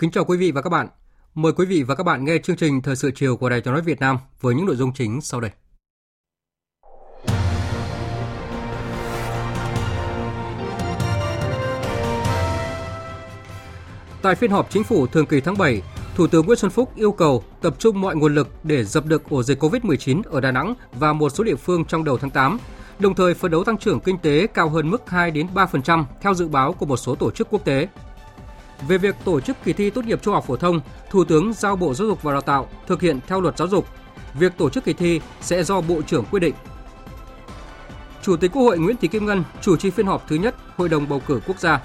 Kính chào quý vị và các bạn. Mời quý vị và các bạn nghe chương trình Thời sự chiều của Đài Tiếng nói Việt Nam với những nội dung chính sau đây. Tại phiên họp chính phủ thường kỳ tháng 7, Thủ tướng Nguyễn Xuân Phúc yêu cầu tập trung mọi nguồn lực để dập được ổ dịch COVID-19 ở Đà Nẵng và một số địa phương trong đầu tháng 8, đồng thời phấn đấu tăng trưởng kinh tế cao hơn mức 2 đến 3% theo dự báo của một số tổ chức quốc tế. Về việc tổ chức kỳ thi tốt nghiệp trung học phổ thông, Thủ tướng giao Bộ Giáo dục và Đào tạo thực hiện theo luật giáo dục. Việc tổ chức kỳ thi sẽ do Bộ trưởng quyết định. Chủ tịch Quốc hội Nguyễn Thị Kim Ngân chủ trì phiên họp thứ nhất Hội đồng bầu cử quốc gia.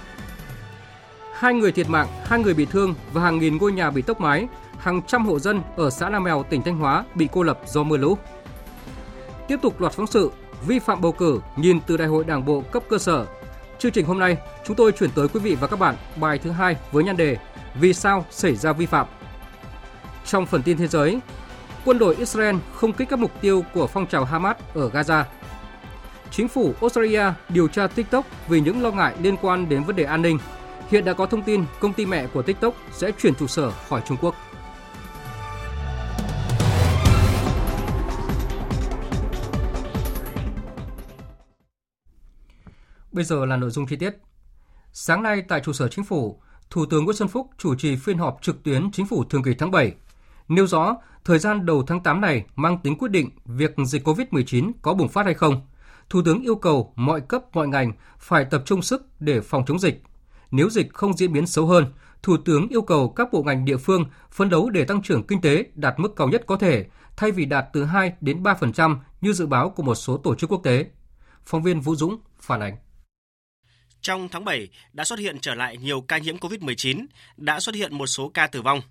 Hai người thiệt mạng, hai người bị thương và hàng nghìn ngôi nhà bị tốc mái, hàng trăm hộ dân ở xã Nam Mèo, tỉnh Thanh Hóa bị cô lập do mưa lũ. Tiếp tục loạt phóng sự vi phạm bầu cử nhìn từ Đại hội Đảng bộ cấp cơ sở Chương trình hôm nay, chúng tôi chuyển tới quý vị và các bạn bài thứ hai với nhan đề Vì sao xảy ra vi phạm? Trong phần tin thế giới, quân đội Israel không kích các mục tiêu của phong trào Hamas ở Gaza. Chính phủ Australia điều tra TikTok vì những lo ngại liên quan đến vấn đề an ninh. Hiện đã có thông tin công ty mẹ của TikTok sẽ chuyển trụ sở khỏi Trung Quốc. Bây giờ là nội dung chi tiết. Sáng nay tại trụ sở chính phủ, Thủ tướng Nguyễn Xuân Phúc chủ trì phiên họp trực tuyến chính phủ thường kỳ tháng 7, nêu rõ thời gian đầu tháng 8 này mang tính quyết định việc dịch COVID-19 có bùng phát hay không. Thủ tướng yêu cầu mọi cấp mọi ngành phải tập trung sức để phòng chống dịch. Nếu dịch không diễn biến xấu hơn, Thủ tướng yêu cầu các bộ ngành địa phương phấn đấu để tăng trưởng kinh tế đạt mức cao nhất có thể, thay vì đạt từ 2 đến 3% như dự báo của một số tổ chức quốc tế. Phóng viên Vũ Dũng phản ánh. Trong tháng 7 đã xuất hiện trở lại nhiều ca nhiễm COVID-19, đã xuất hiện một số ca tử vong.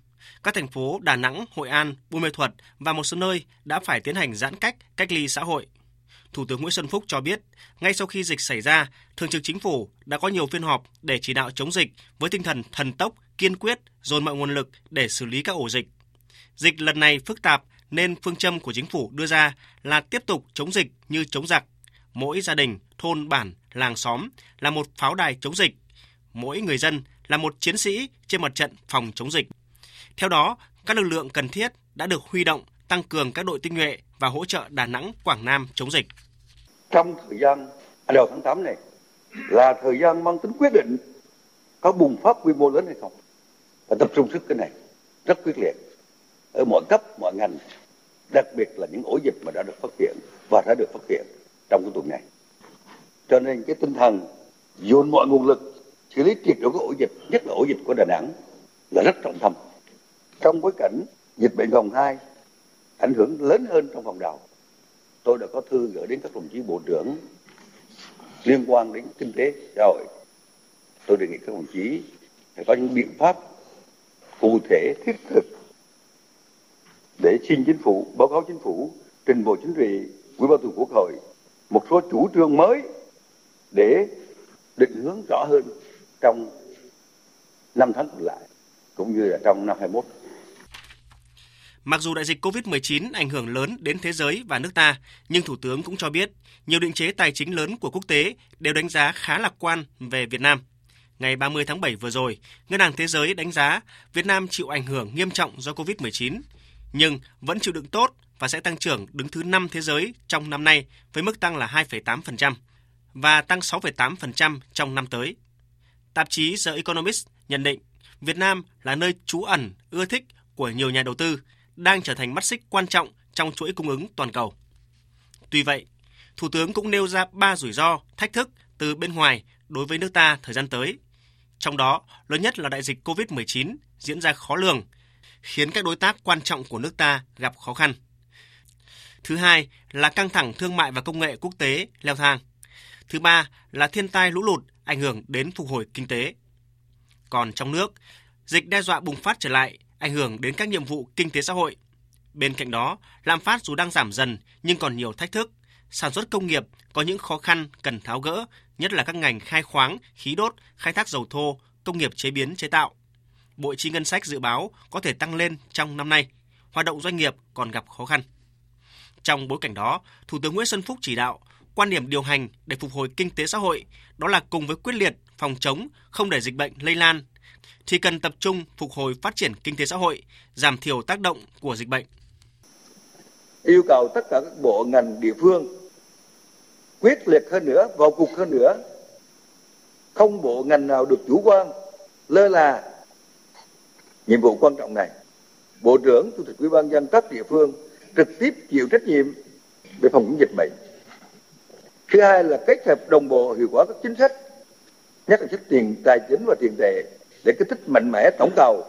Các thành phố Đà Nẵng, Hội An, Buôn Mê Thuột và một số nơi đã phải tiến hành giãn cách, cách ly xã hội. Thủ tướng Nguyễn Xuân Phúc cho biết, ngay sau khi dịch xảy ra, Thường trực Chính phủ đã có nhiều phiên họp để chỉ đạo chống dịch với tinh thần thần tốc, kiên quyết, dồn mọi nguồn lực để xử lý các ổ dịch. Dịch lần này phức tạp nên phương châm của chính phủ đưa ra là tiếp tục chống dịch như chống giặc. Mỗi gia đình, thôn, bản làng xóm là một pháo đài chống dịch, mỗi người dân là một chiến sĩ trên mặt trận phòng chống dịch. Theo đó, các lực lượng cần thiết đã được huy động tăng cường các đội tinh nhuệ và hỗ trợ Đà Nẵng, Quảng Nam chống dịch. Trong thời gian à, đầu tháng 8 này là thời gian mang tính quyết định có bùng phát quy mô lớn hay không. Và tập trung sức cái này rất quyết liệt ở mọi cấp, mọi ngành, đặc biệt là những ổ dịch mà đã được phát hiện và đã được phát hiện trong cái tuần này. Cho nên cái tinh thần dồn mọi nguồn lực xử lý triệt để các ổ dịch, nhất là ổ dịch của đà nẵng, là rất trọng tâm. Trong bối cảnh dịch bệnh vòng hai ảnh hưởng lớn hơn trong vòng đầu, tôi đã có thư gửi đến các đồng chí bộ trưởng liên quan đến kinh tế xã hội. Tôi đề nghị các đồng chí phải có những biện pháp cụ thể, thiết thực để xin chính phủ, báo cáo chính phủ, trình bộ chính trị ủy ban thường quốc hội một số chủ trương mới để định hướng rõ hơn trong năm tháng còn lại cũng như là trong năm 21. Mặc dù đại dịch COVID-19 ảnh hưởng lớn đến thế giới và nước ta, nhưng Thủ tướng cũng cho biết nhiều định chế tài chính lớn của quốc tế đều đánh giá khá lạc quan về Việt Nam. Ngày 30 tháng 7 vừa rồi, Ngân hàng Thế giới đánh giá Việt Nam chịu ảnh hưởng nghiêm trọng do COVID-19, nhưng vẫn chịu đựng tốt và sẽ tăng trưởng đứng thứ 5 thế giới trong năm nay với mức tăng là 2,8% và tăng 6,8% trong năm tới. Tạp chí The Economist nhận định Việt Nam là nơi trú ẩn ưa thích của nhiều nhà đầu tư, đang trở thành mắt xích quan trọng trong chuỗi cung ứng toàn cầu. Tuy vậy, Thủ tướng cũng nêu ra ba rủi ro, thách thức từ bên ngoài đối với nước ta thời gian tới. Trong đó, lớn nhất là đại dịch COVID-19 diễn ra khó lường, khiến các đối tác quan trọng của nước ta gặp khó khăn. Thứ hai là căng thẳng thương mại và công nghệ quốc tế leo thang. Thứ ba là thiên tai lũ lụt ảnh hưởng đến phục hồi kinh tế. Còn trong nước, dịch đe dọa bùng phát trở lại, ảnh hưởng đến các nhiệm vụ kinh tế xã hội. Bên cạnh đó, lạm phát dù đang giảm dần nhưng còn nhiều thách thức. Sản xuất công nghiệp có những khó khăn cần tháo gỡ, nhất là các ngành khai khoáng, khí đốt, khai thác dầu thô, công nghiệp chế biến chế tạo. Bộ chi ngân sách dự báo có thể tăng lên trong năm nay. Hoạt động doanh nghiệp còn gặp khó khăn. Trong bối cảnh đó, Thủ tướng Nguyễn Xuân Phúc chỉ đạo quan điểm điều hành để phục hồi kinh tế xã hội đó là cùng với quyết liệt phòng chống không để dịch bệnh lây lan thì cần tập trung phục hồi phát triển kinh tế xã hội, giảm thiểu tác động của dịch bệnh. Yêu cầu tất cả các bộ ngành địa phương quyết liệt hơn nữa, vào cuộc hơn nữa. Không bộ ngành nào được chủ quan, lơ là nhiệm vụ quan trọng này. Bộ trưởng, Chủ tịch Ủy ban dân các địa phương trực tiếp chịu trách nhiệm về phòng chống dịch bệnh. Thứ hai là kết hợp đồng bộ hiệu quả các chính sách, nhất là chính tiền tài chính và tiền tệ để kích thích mạnh mẽ tổng cầu.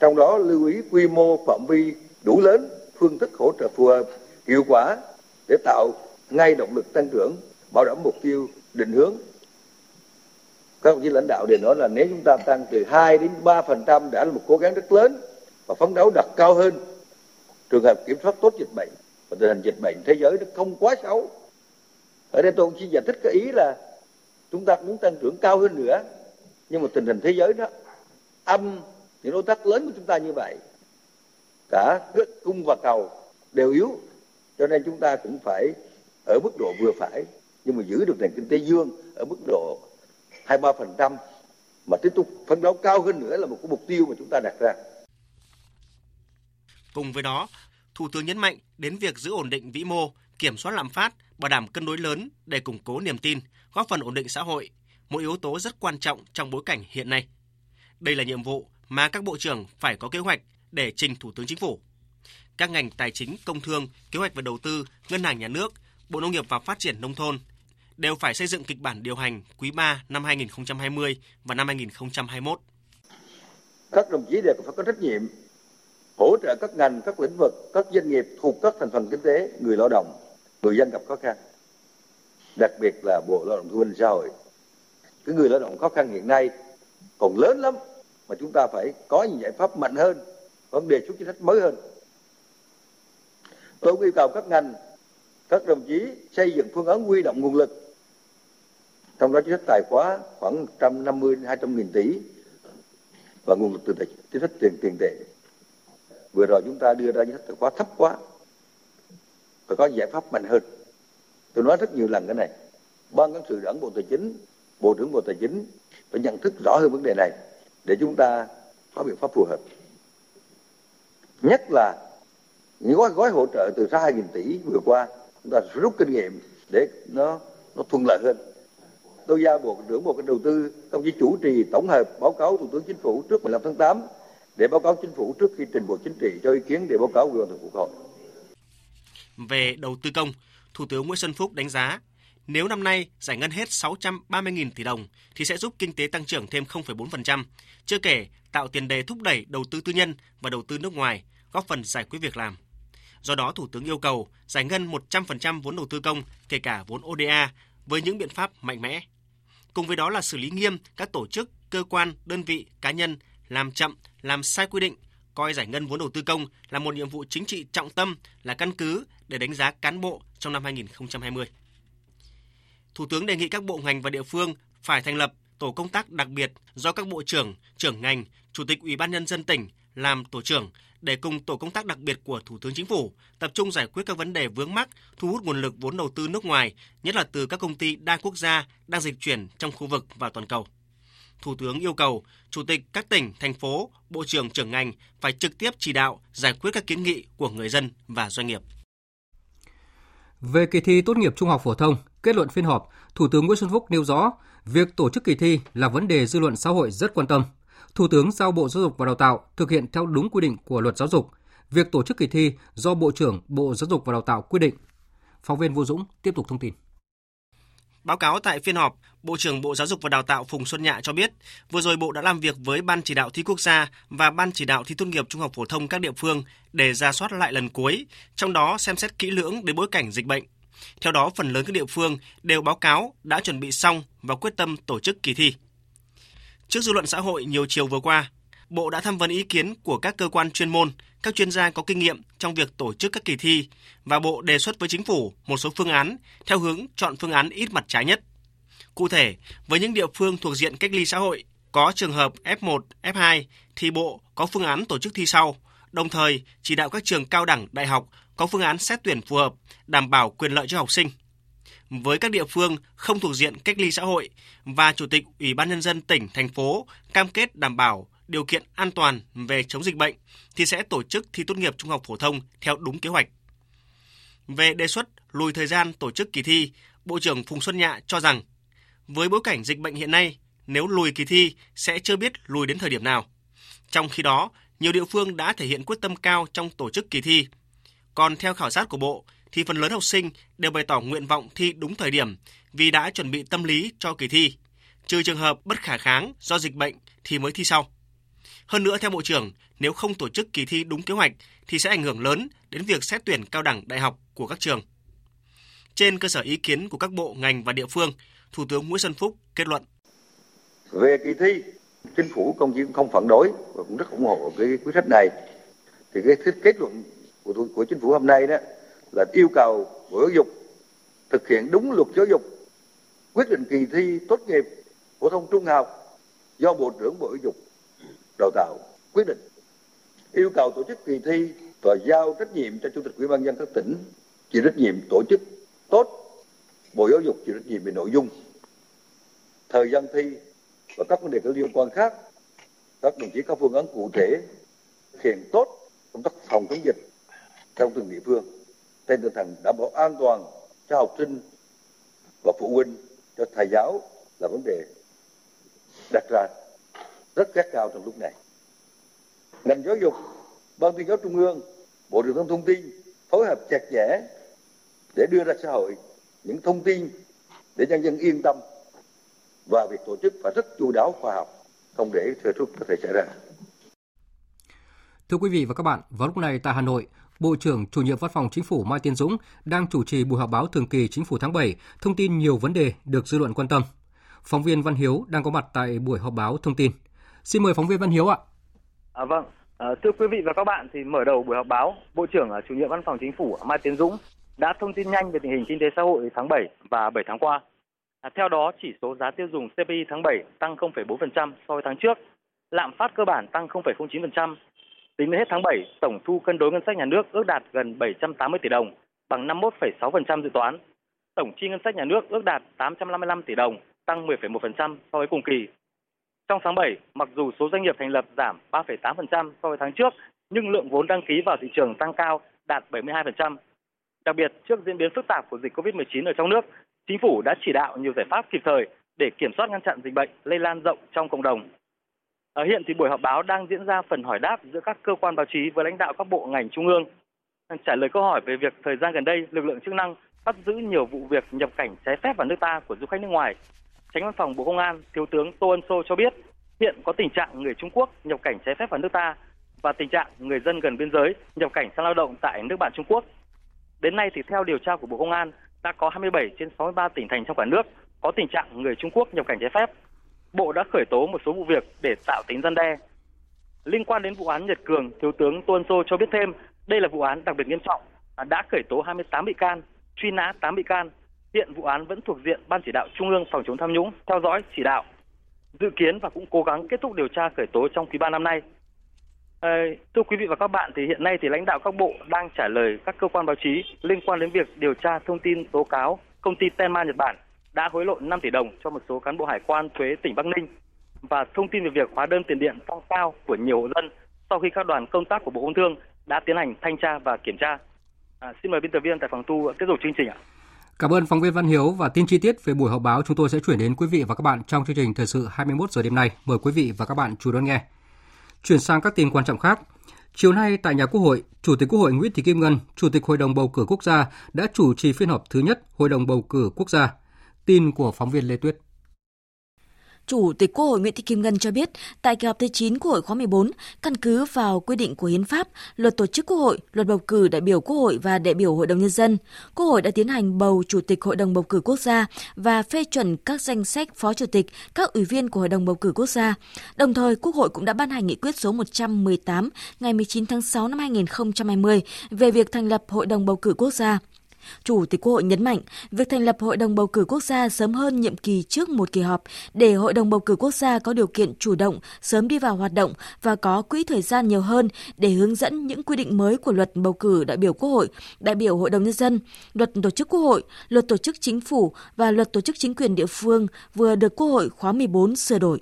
Trong đó lưu ý quy mô phạm vi đủ lớn, phương thức hỗ trợ phù hợp, hiệu quả để tạo ngay động lực tăng trưởng, bảo đảm mục tiêu định hướng. Các đồng chí lãnh đạo đều nói là nếu chúng ta tăng từ 2 đến 3% đã là một cố gắng rất lớn và phấn đấu đặt cao hơn trường hợp kiểm soát tốt dịch bệnh và tình hình dịch bệnh thế giới nó không quá xấu. Ở đây tôi cũng xin giải thích cái ý là chúng ta muốn tăng trưởng cao hơn nữa, nhưng mà tình hình thế giới đó âm, những đối tác lớn của chúng ta như vậy, cả cung và cầu đều yếu, cho nên chúng ta cũng phải ở mức độ vừa phải, nhưng mà giữ được nền kinh tế dương ở mức độ hai ba phần trăm mà tiếp tục phấn đấu cao hơn nữa là một cái mục tiêu mà chúng ta đặt ra. Cùng với đó, Thủ tướng nhấn mạnh đến việc giữ ổn định vĩ mô, kiểm soát lạm phát, bảo đảm cân đối lớn để củng cố niềm tin, góp phần ổn định xã hội, một yếu tố rất quan trọng trong bối cảnh hiện nay. Đây là nhiệm vụ mà các bộ trưởng phải có kế hoạch để trình Thủ tướng Chính phủ. Các ngành tài chính, công thương, kế hoạch và đầu tư, ngân hàng nhà nước, Bộ Nông nghiệp và Phát triển Nông thôn đều phải xây dựng kịch bản điều hành quý 3 năm 2020 và năm 2021. Các đồng chí đều phải có trách nhiệm hỗ trợ các ngành, các lĩnh vực, các doanh nghiệp thuộc các thành phần kinh tế, người lao động, người dân gặp khó khăn. Đặc biệt là Bộ Lao động Thương binh Xã hội. Cái người lao động khó khăn hiện nay còn lớn lắm mà chúng ta phải có những giải pháp mạnh hơn có đề xuất chính sách mới hơn. Tôi cũng yêu cầu các ngành các đồng chí xây dựng phương án huy động nguồn lực. Trong đó chính sách tài khóa khoảng 150 200 nghìn tỷ và nguồn lực từ chính sách tiền tiền tệ vừa rồi chúng ta đưa ra những sách tài khóa thấp quá phải có giải pháp mạnh hơn tôi nói rất nhiều lần cái này ban cán sự đảng bộ tài chính Bộ trưởng Bộ Tài chính phải nhận thức rõ hơn vấn đề này để chúng ta có biện pháp phù hợp. Nhất là những gói, gói hỗ trợ từ xa 2.000 tỷ vừa qua, chúng ta rút kinh nghiệm để nó nó thuận lợi hơn. Tôi giao Bộ trưởng Bộ Đầu tư công chí chủ trì tổng hợp báo cáo Thủ tướng Chính phủ trước 15 tháng 8 để báo cáo Chính phủ trước khi trình Bộ Chính trị cho ý kiến để báo cáo Ủy ban Thường vụ Quốc hội. Về đầu tư công, Thủ tướng Nguyễn Xuân Phúc đánh giá nếu năm nay giải ngân hết 630.000 tỷ đồng thì sẽ giúp kinh tế tăng trưởng thêm 0,4%, chưa kể tạo tiền đề thúc đẩy đầu tư tư nhân và đầu tư nước ngoài, góp phần giải quyết việc làm. Do đó, Thủ tướng yêu cầu giải ngân 100% vốn đầu tư công, kể cả vốn ODA, với những biện pháp mạnh mẽ. Cùng với đó là xử lý nghiêm các tổ chức, cơ quan, đơn vị, cá nhân làm chậm, làm sai quy định, coi giải ngân vốn đầu tư công là một nhiệm vụ chính trị trọng tâm, là căn cứ để đánh giá cán bộ trong năm 2020. Thủ tướng đề nghị các bộ ngành và địa phương phải thành lập tổ công tác đặc biệt do các bộ trưởng, trưởng ngành, chủ tịch Ủy ban nhân dân tỉnh làm tổ trưởng để cùng tổ công tác đặc biệt của Thủ tướng Chính phủ tập trung giải quyết các vấn đề vướng mắc, thu hút nguồn lực vốn đầu tư nước ngoài, nhất là từ các công ty đa quốc gia đang dịch chuyển trong khu vực và toàn cầu. Thủ tướng yêu cầu chủ tịch các tỉnh, thành phố, bộ trưởng trưởng ngành phải trực tiếp chỉ đạo giải quyết các kiến nghị của người dân và doanh nghiệp. Về kỳ thi tốt nghiệp trung học phổ thông, kết luận phiên họp, Thủ tướng Nguyễn Xuân Phúc nêu rõ, việc tổ chức kỳ thi là vấn đề dư luận xã hội rất quan tâm. Thủ tướng giao Bộ Giáo dục và Đào tạo thực hiện theo đúng quy định của luật giáo dục. Việc tổ chức kỳ thi do Bộ trưởng Bộ Giáo dục và Đào tạo quyết định. Phóng viên Vũ Dũng tiếp tục thông tin. Báo cáo tại phiên họp, Bộ trưởng Bộ Giáo dục và Đào tạo Phùng Xuân Nhạ cho biết, vừa rồi Bộ đã làm việc với Ban chỉ đạo thi quốc gia và Ban chỉ đạo thi tốt nghiệp trung học phổ thông các địa phương để ra soát lại lần cuối, trong đó xem xét kỹ lưỡng đến bối cảnh dịch bệnh. Theo đó, phần lớn các địa phương đều báo cáo đã chuẩn bị xong và quyết tâm tổ chức kỳ thi. Trước dư luận xã hội nhiều chiều vừa qua, Bộ đã tham vấn ý kiến của các cơ quan chuyên môn, các chuyên gia có kinh nghiệm trong việc tổ chức các kỳ thi và Bộ đề xuất với chính phủ một số phương án theo hướng chọn phương án ít mặt trái nhất. Cụ thể, với những địa phương thuộc diện cách ly xã hội có trường hợp F1, F2 thì Bộ có phương án tổ chức thi sau, đồng thời chỉ đạo các trường cao đẳng, đại học có phương án xét tuyển phù hợp, đảm bảo quyền lợi cho học sinh. Với các địa phương không thuộc diện cách ly xã hội và Chủ tịch Ủy ban Nhân dân tỉnh, thành phố cam kết đảm bảo điều kiện an toàn về chống dịch bệnh thì sẽ tổ chức thi tốt nghiệp trung học phổ thông theo đúng kế hoạch. Về đề xuất lùi thời gian tổ chức kỳ thi, Bộ trưởng Phùng Xuân Nhạ cho rằng với bối cảnh dịch bệnh hiện nay, nếu lùi kỳ thi sẽ chưa biết lùi đến thời điểm nào. Trong khi đó, nhiều địa phương đã thể hiện quyết tâm cao trong tổ chức kỳ thi. Còn theo khảo sát của Bộ, thì phần lớn học sinh đều bày tỏ nguyện vọng thi đúng thời điểm vì đã chuẩn bị tâm lý cho kỳ thi. Trừ trường hợp bất khả kháng do dịch bệnh thì mới thi sau. Hơn nữa, theo Bộ trưởng, nếu không tổ chức kỳ thi đúng kế hoạch thì sẽ ảnh hưởng lớn đến việc xét tuyển cao đẳng đại học của các trường. Trên cơ sở ý kiến của các bộ, ngành và địa phương, Thủ tướng Nguyễn Xuân Phúc kết luận. Về kỳ thi, chính phủ công chí không phản đối và cũng rất ủng hộ cái quyết sách này. Thì cái kết luận của, của chính phủ hôm nay đó là yêu cầu Bộ Giáo dục thực hiện đúng luật giáo dục, quyết định kỳ thi tốt nghiệp phổ thông trung học do Bộ trưởng Bộ Giáo dục đào tạo, quyết định. Yêu cầu tổ chức kỳ thi và giao trách nhiệm cho chủ tịch ủy ban dân các tỉnh, chịu trách nhiệm tổ chức tốt, bộ giáo dục chịu trách nhiệm về nội dung, thời gian thi và các vấn đề có liên quan khác. Các đồng chí có phương án cụ thể, thực hiện tốt công tác phòng chống dịch trong từng địa phương. Trên tinh thần đảm bảo an toàn cho học sinh và phụ huynh, cho thầy giáo là vấn đề đặt ra rất gắt cao trong lúc này. Ngành giáo dục, Ban tuyên giáo Trung ương, Bộ Truyền thông Thông tin phối hợp chặt chẽ để đưa ra xã hội những thông tin để nhân dân yên tâm và việc tổ chức phải rất chu đáo khoa học, không để thừa thuốc có thể xảy ra. Thưa quý vị và các bạn, vào lúc này tại Hà Nội, Bộ trưởng Chủ nhiệm Văn phòng Chính phủ Mai Tiến Dũng đang chủ trì buổi họp báo thường kỳ Chính phủ tháng 7, thông tin nhiều vấn đề được dư luận quan tâm. Phóng viên Văn Hiếu đang có mặt tại buổi họp báo thông tin. Xin mời phóng viên Văn Hiếu ạ. À, vâng, à, thưa quý vị và các bạn, thì mở đầu buổi họp báo, Bộ trưởng à, chủ nhiệm Văn phòng Chính phủ à, Mai Tiến Dũng đã thông tin nhanh về tình hình kinh tế xã hội tháng 7 và 7 tháng qua. À, theo đó, chỉ số giá tiêu dùng CPI tháng 7 tăng 0,4% so với tháng trước, lạm phát cơ bản tăng 0,09%. Tính đến hết tháng 7, tổng thu cân đối ngân sách nhà nước ước đạt gần 780 tỷ đồng, bằng 51,6% dự toán. Tổng chi ngân sách nhà nước ước đạt 855 tỷ đồng, tăng 10,1% so với cùng kỳ trong tháng 7, mặc dù số doanh nghiệp thành lập giảm 3,8% so với tháng trước, nhưng lượng vốn đăng ký vào thị trường tăng cao, đạt 72%. Đặc biệt, trước diễn biến phức tạp của dịch COVID-19 ở trong nước, chính phủ đã chỉ đạo nhiều giải pháp kịp thời để kiểm soát ngăn chặn dịch bệnh lây lan rộng trong cộng đồng. Ở hiện thì buổi họp báo đang diễn ra phần hỏi đáp giữa các cơ quan báo chí với lãnh đạo các bộ ngành trung ương. Trả lời câu hỏi về việc thời gian gần đây lực lượng chức năng bắt giữ nhiều vụ việc nhập cảnh trái phép vào nước ta của du khách nước ngoài Tránh Văn phòng Bộ Công an, Thiếu tướng Tô Ân Sô cho biết, hiện có tình trạng người Trung Quốc nhập cảnh trái phép vào nước ta và tình trạng người dân gần biên giới nhập cảnh sang lao động tại nước bạn Trung Quốc. Đến nay thì theo điều tra của Bộ Công an, đã có 27 trên 63 tỉnh thành trong cả nước có tình trạng người Trung Quốc nhập cảnh trái phép. Bộ đã khởi tố một số vụ việc để tạo tính gian đe. Liên quan đến vụ án Nhật Cường, Thiếu tướng Tô Ân Sô cho biết thêm, đây là vụ án đặc biệt nghiêm trọng, đã khởi tố 28 bị can, truy nã 8 bị can, Hiện vụ án vẫn thuộc diện Ban chỉ đạo Trung ương phòng chống tham nhũng theo dõi chỉ đạo. Dự kiến và cũng cố gắng kết thúc điều tra khởi tố trong quý 3 năm nay. À, thưa quý vị và các bạn, thì hiện nay thì lãnh đạo các bộ đang trả lời các cơ quan báo chí liên quan đến việc điều tra thông tin tố cáo công ty Tenma Nhật Bản đã hối lộ 5 tỷ đồng cho một số cán bộ hải quan thuế tỉnh Bắc Ninh và thông tin về việc hóa đơn tiền điện tăng cao của nhiều hộ dân sau khi các đoàn công tác của Bộ Công Thương đã tiến hành thanh tra và kiểm tra. À, xin mời biên tập viên tại phòng thu tiếp tục chương trình ạ. Cảm ơn phóng viên Văn Hiếu và tin chi tiết về buổi họp báo chúng tôi sẽ chuyển đến quý vị và các bạn trong chương trình thời sự 21 giờ đêm nay. Mời quý vị và các bạn chú đón nghe. Chuyển sang các tin quan trọng khác. Chiều nay tại nhà Quốc hội, Chủ tịch Quốc hội Nguyễn Thị Kim Ngân, Chủ tịch Hội đồng bầu cử quốc gia đã chủ trì phiên họp thứ nhất Hội đồng bầu cử quốc gia. Tin của phóng viên Lê Tuyết. Chủ tịch Quốc hội Nguyễn Thị Kim Ngân cho biết, tại kỳ họp thứ 9 Quốc hội khóa 14, căn cứ vào quy định của Hiến pháp, luật tổ chức Quốc hội, luật bầu cử đại biểu Quốc hội và đại biểu Hội đồng Nhân dân, Quốc hội đã tiến hành bầu Chủ tịch Hội đồng bầu cử quốc gia và phê chuẩn các danh sách Phó Chủ tịch, các ủy viên của Hội đồng bầu cử quốc gia. Đồng thời, Quốc hội cũng đã ban hành nghị quyết số 118 ngày 19 tháng 6 năm 2020 về việc thành lập Hội đồng bầu cử quốc gia. Chủ tịch Quốc hội nhấn mạnh, việc thành lập Hội đồng bầu cử quốc gia sớm hơn nhiệm kỳ trước một kỳ họp để Hội đồng bầu cử quốc gia có điều kiện chủ động, sớm đi vào hoạt động và có quỹ thời gian nhiều hơn để hướng dẫn những quy định mới của luật bầu cử đại biểu Quốc hội, đại biểu Hội đồng nhân dân, luật tổ chức Quốc hội, luật tổ chức chính phủ và luật tổ chức chính quyền địa phương vừa được Quốc hội khóa 14 sửa đổi.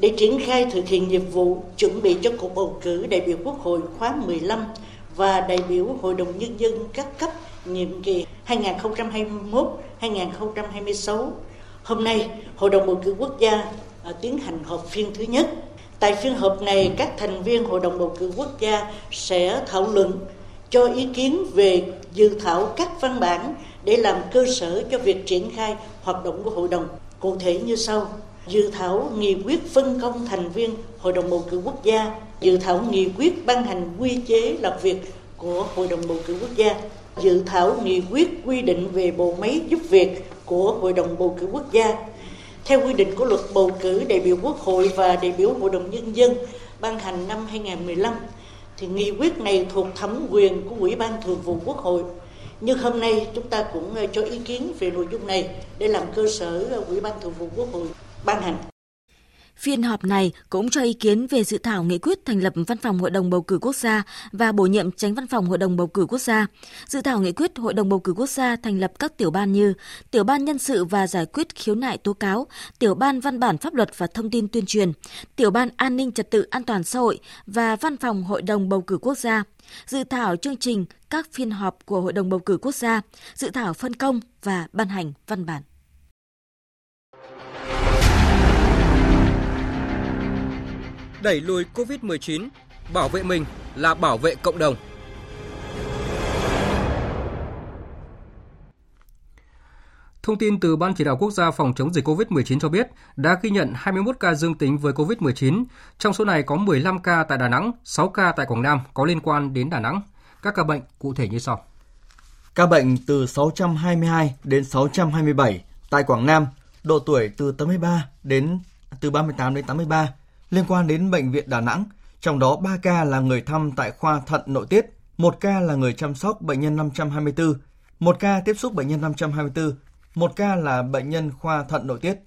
Để triển khai thực hiện nhiệm vụ chuẩn bị cho cuộc bầu cử đại biểu Quốc hội khóa 15 và đại biểu Hội đồng Nhân dân các cấp nhiệm kỳ 2021-2026. Hôm nay, Hội đồng bầu cử quốc gia à, tiến hành họp phiên thứ nhất. Tại phiên họp này, các thành viên Hội đồng bầu cử quốc gia sẽ thảo luận cho ý kiến về dự thảo các văn bản để làm cơ sở cho việc triển khai hoạt động của hội đồng. Cụ thể như sau: dự thảo nghị quyết phân công thành viên Hội đồng bầu cử quốc gia, dự thảo nghị quyết ban hành quy chế làm việc của Hội đồng bầu cử quốc gia, dự thảo nghị quyết quy định về bộ máy giúp việc của Hội đồng bầu cử quốc gia. Theo quy định của luật bầu cử đại biểu Quốc hội và đại biểu Hội đồng Nhân dân ban hành năm 2015, thì nghị quyết này thuộc thẩm quyền của Ủy ban Thường vụ Quốc hội. Nhưng hôm nay chúng ta cũng ờ, cho ý kiến về nội dung này để làm cơ sở ờ, Ủy ban Thường vụ Quốc hội ban hành. Phiên họp này cũng cho ý kiến về dự thảo nghị quyết thành lập Văn phòng Hội đồng bầu cử quốc gia và bổ nhiệm tránh Văn phòng Hội đồng bầu cử quốc gia. Dự thảo nghị quyết Hội đồng bầu cử quốc gia thành lập các tiểu ban như tiểu ban nhân sự và giải quyết khiếu nại tố cáo, tiểu ban văn bản pháp luật và thông tin tuyên truyền, tiểu ban an ninh trật tự an toàn xã hội và Văn phòng Hội đồng bầu cử quốc gia. Dự thảo chương trình các phiên họp của Hội đồng bầu cử quốc gia, dự thảo phân công và ban hành văn bản. Đẩy lùi Covid-19, bảo vệ mình là bảo vệ cộng đồng. Thông tin từ Ban Chỉ đạo Quốc gia phòng chống dịch COVID-19 cho biết đã ghi nhận 21 ca dương tính với COVID-19. Trong số này có 15 ca tại Đà Nẵng, 6 ca tại Quảng Nam có liên quan đến Đà Nẵng. Các ca bệnh cụ thể như sau. Ca bệnh từ 622 đến 627 tại Quảng Nam, độ tuổi từ 83 đến từ 38 đến 83 liên quan đến bệnh viện Đà Nẵng, trong đó 3 ca là người thăm tại khoa thận nội tiết, 1 ca là người chăm sóc bệnh nhân 524, 1 ca tiếp xúc bệnh nhân 524, 1 ca là bệnh nhân khoa thận nội tiết.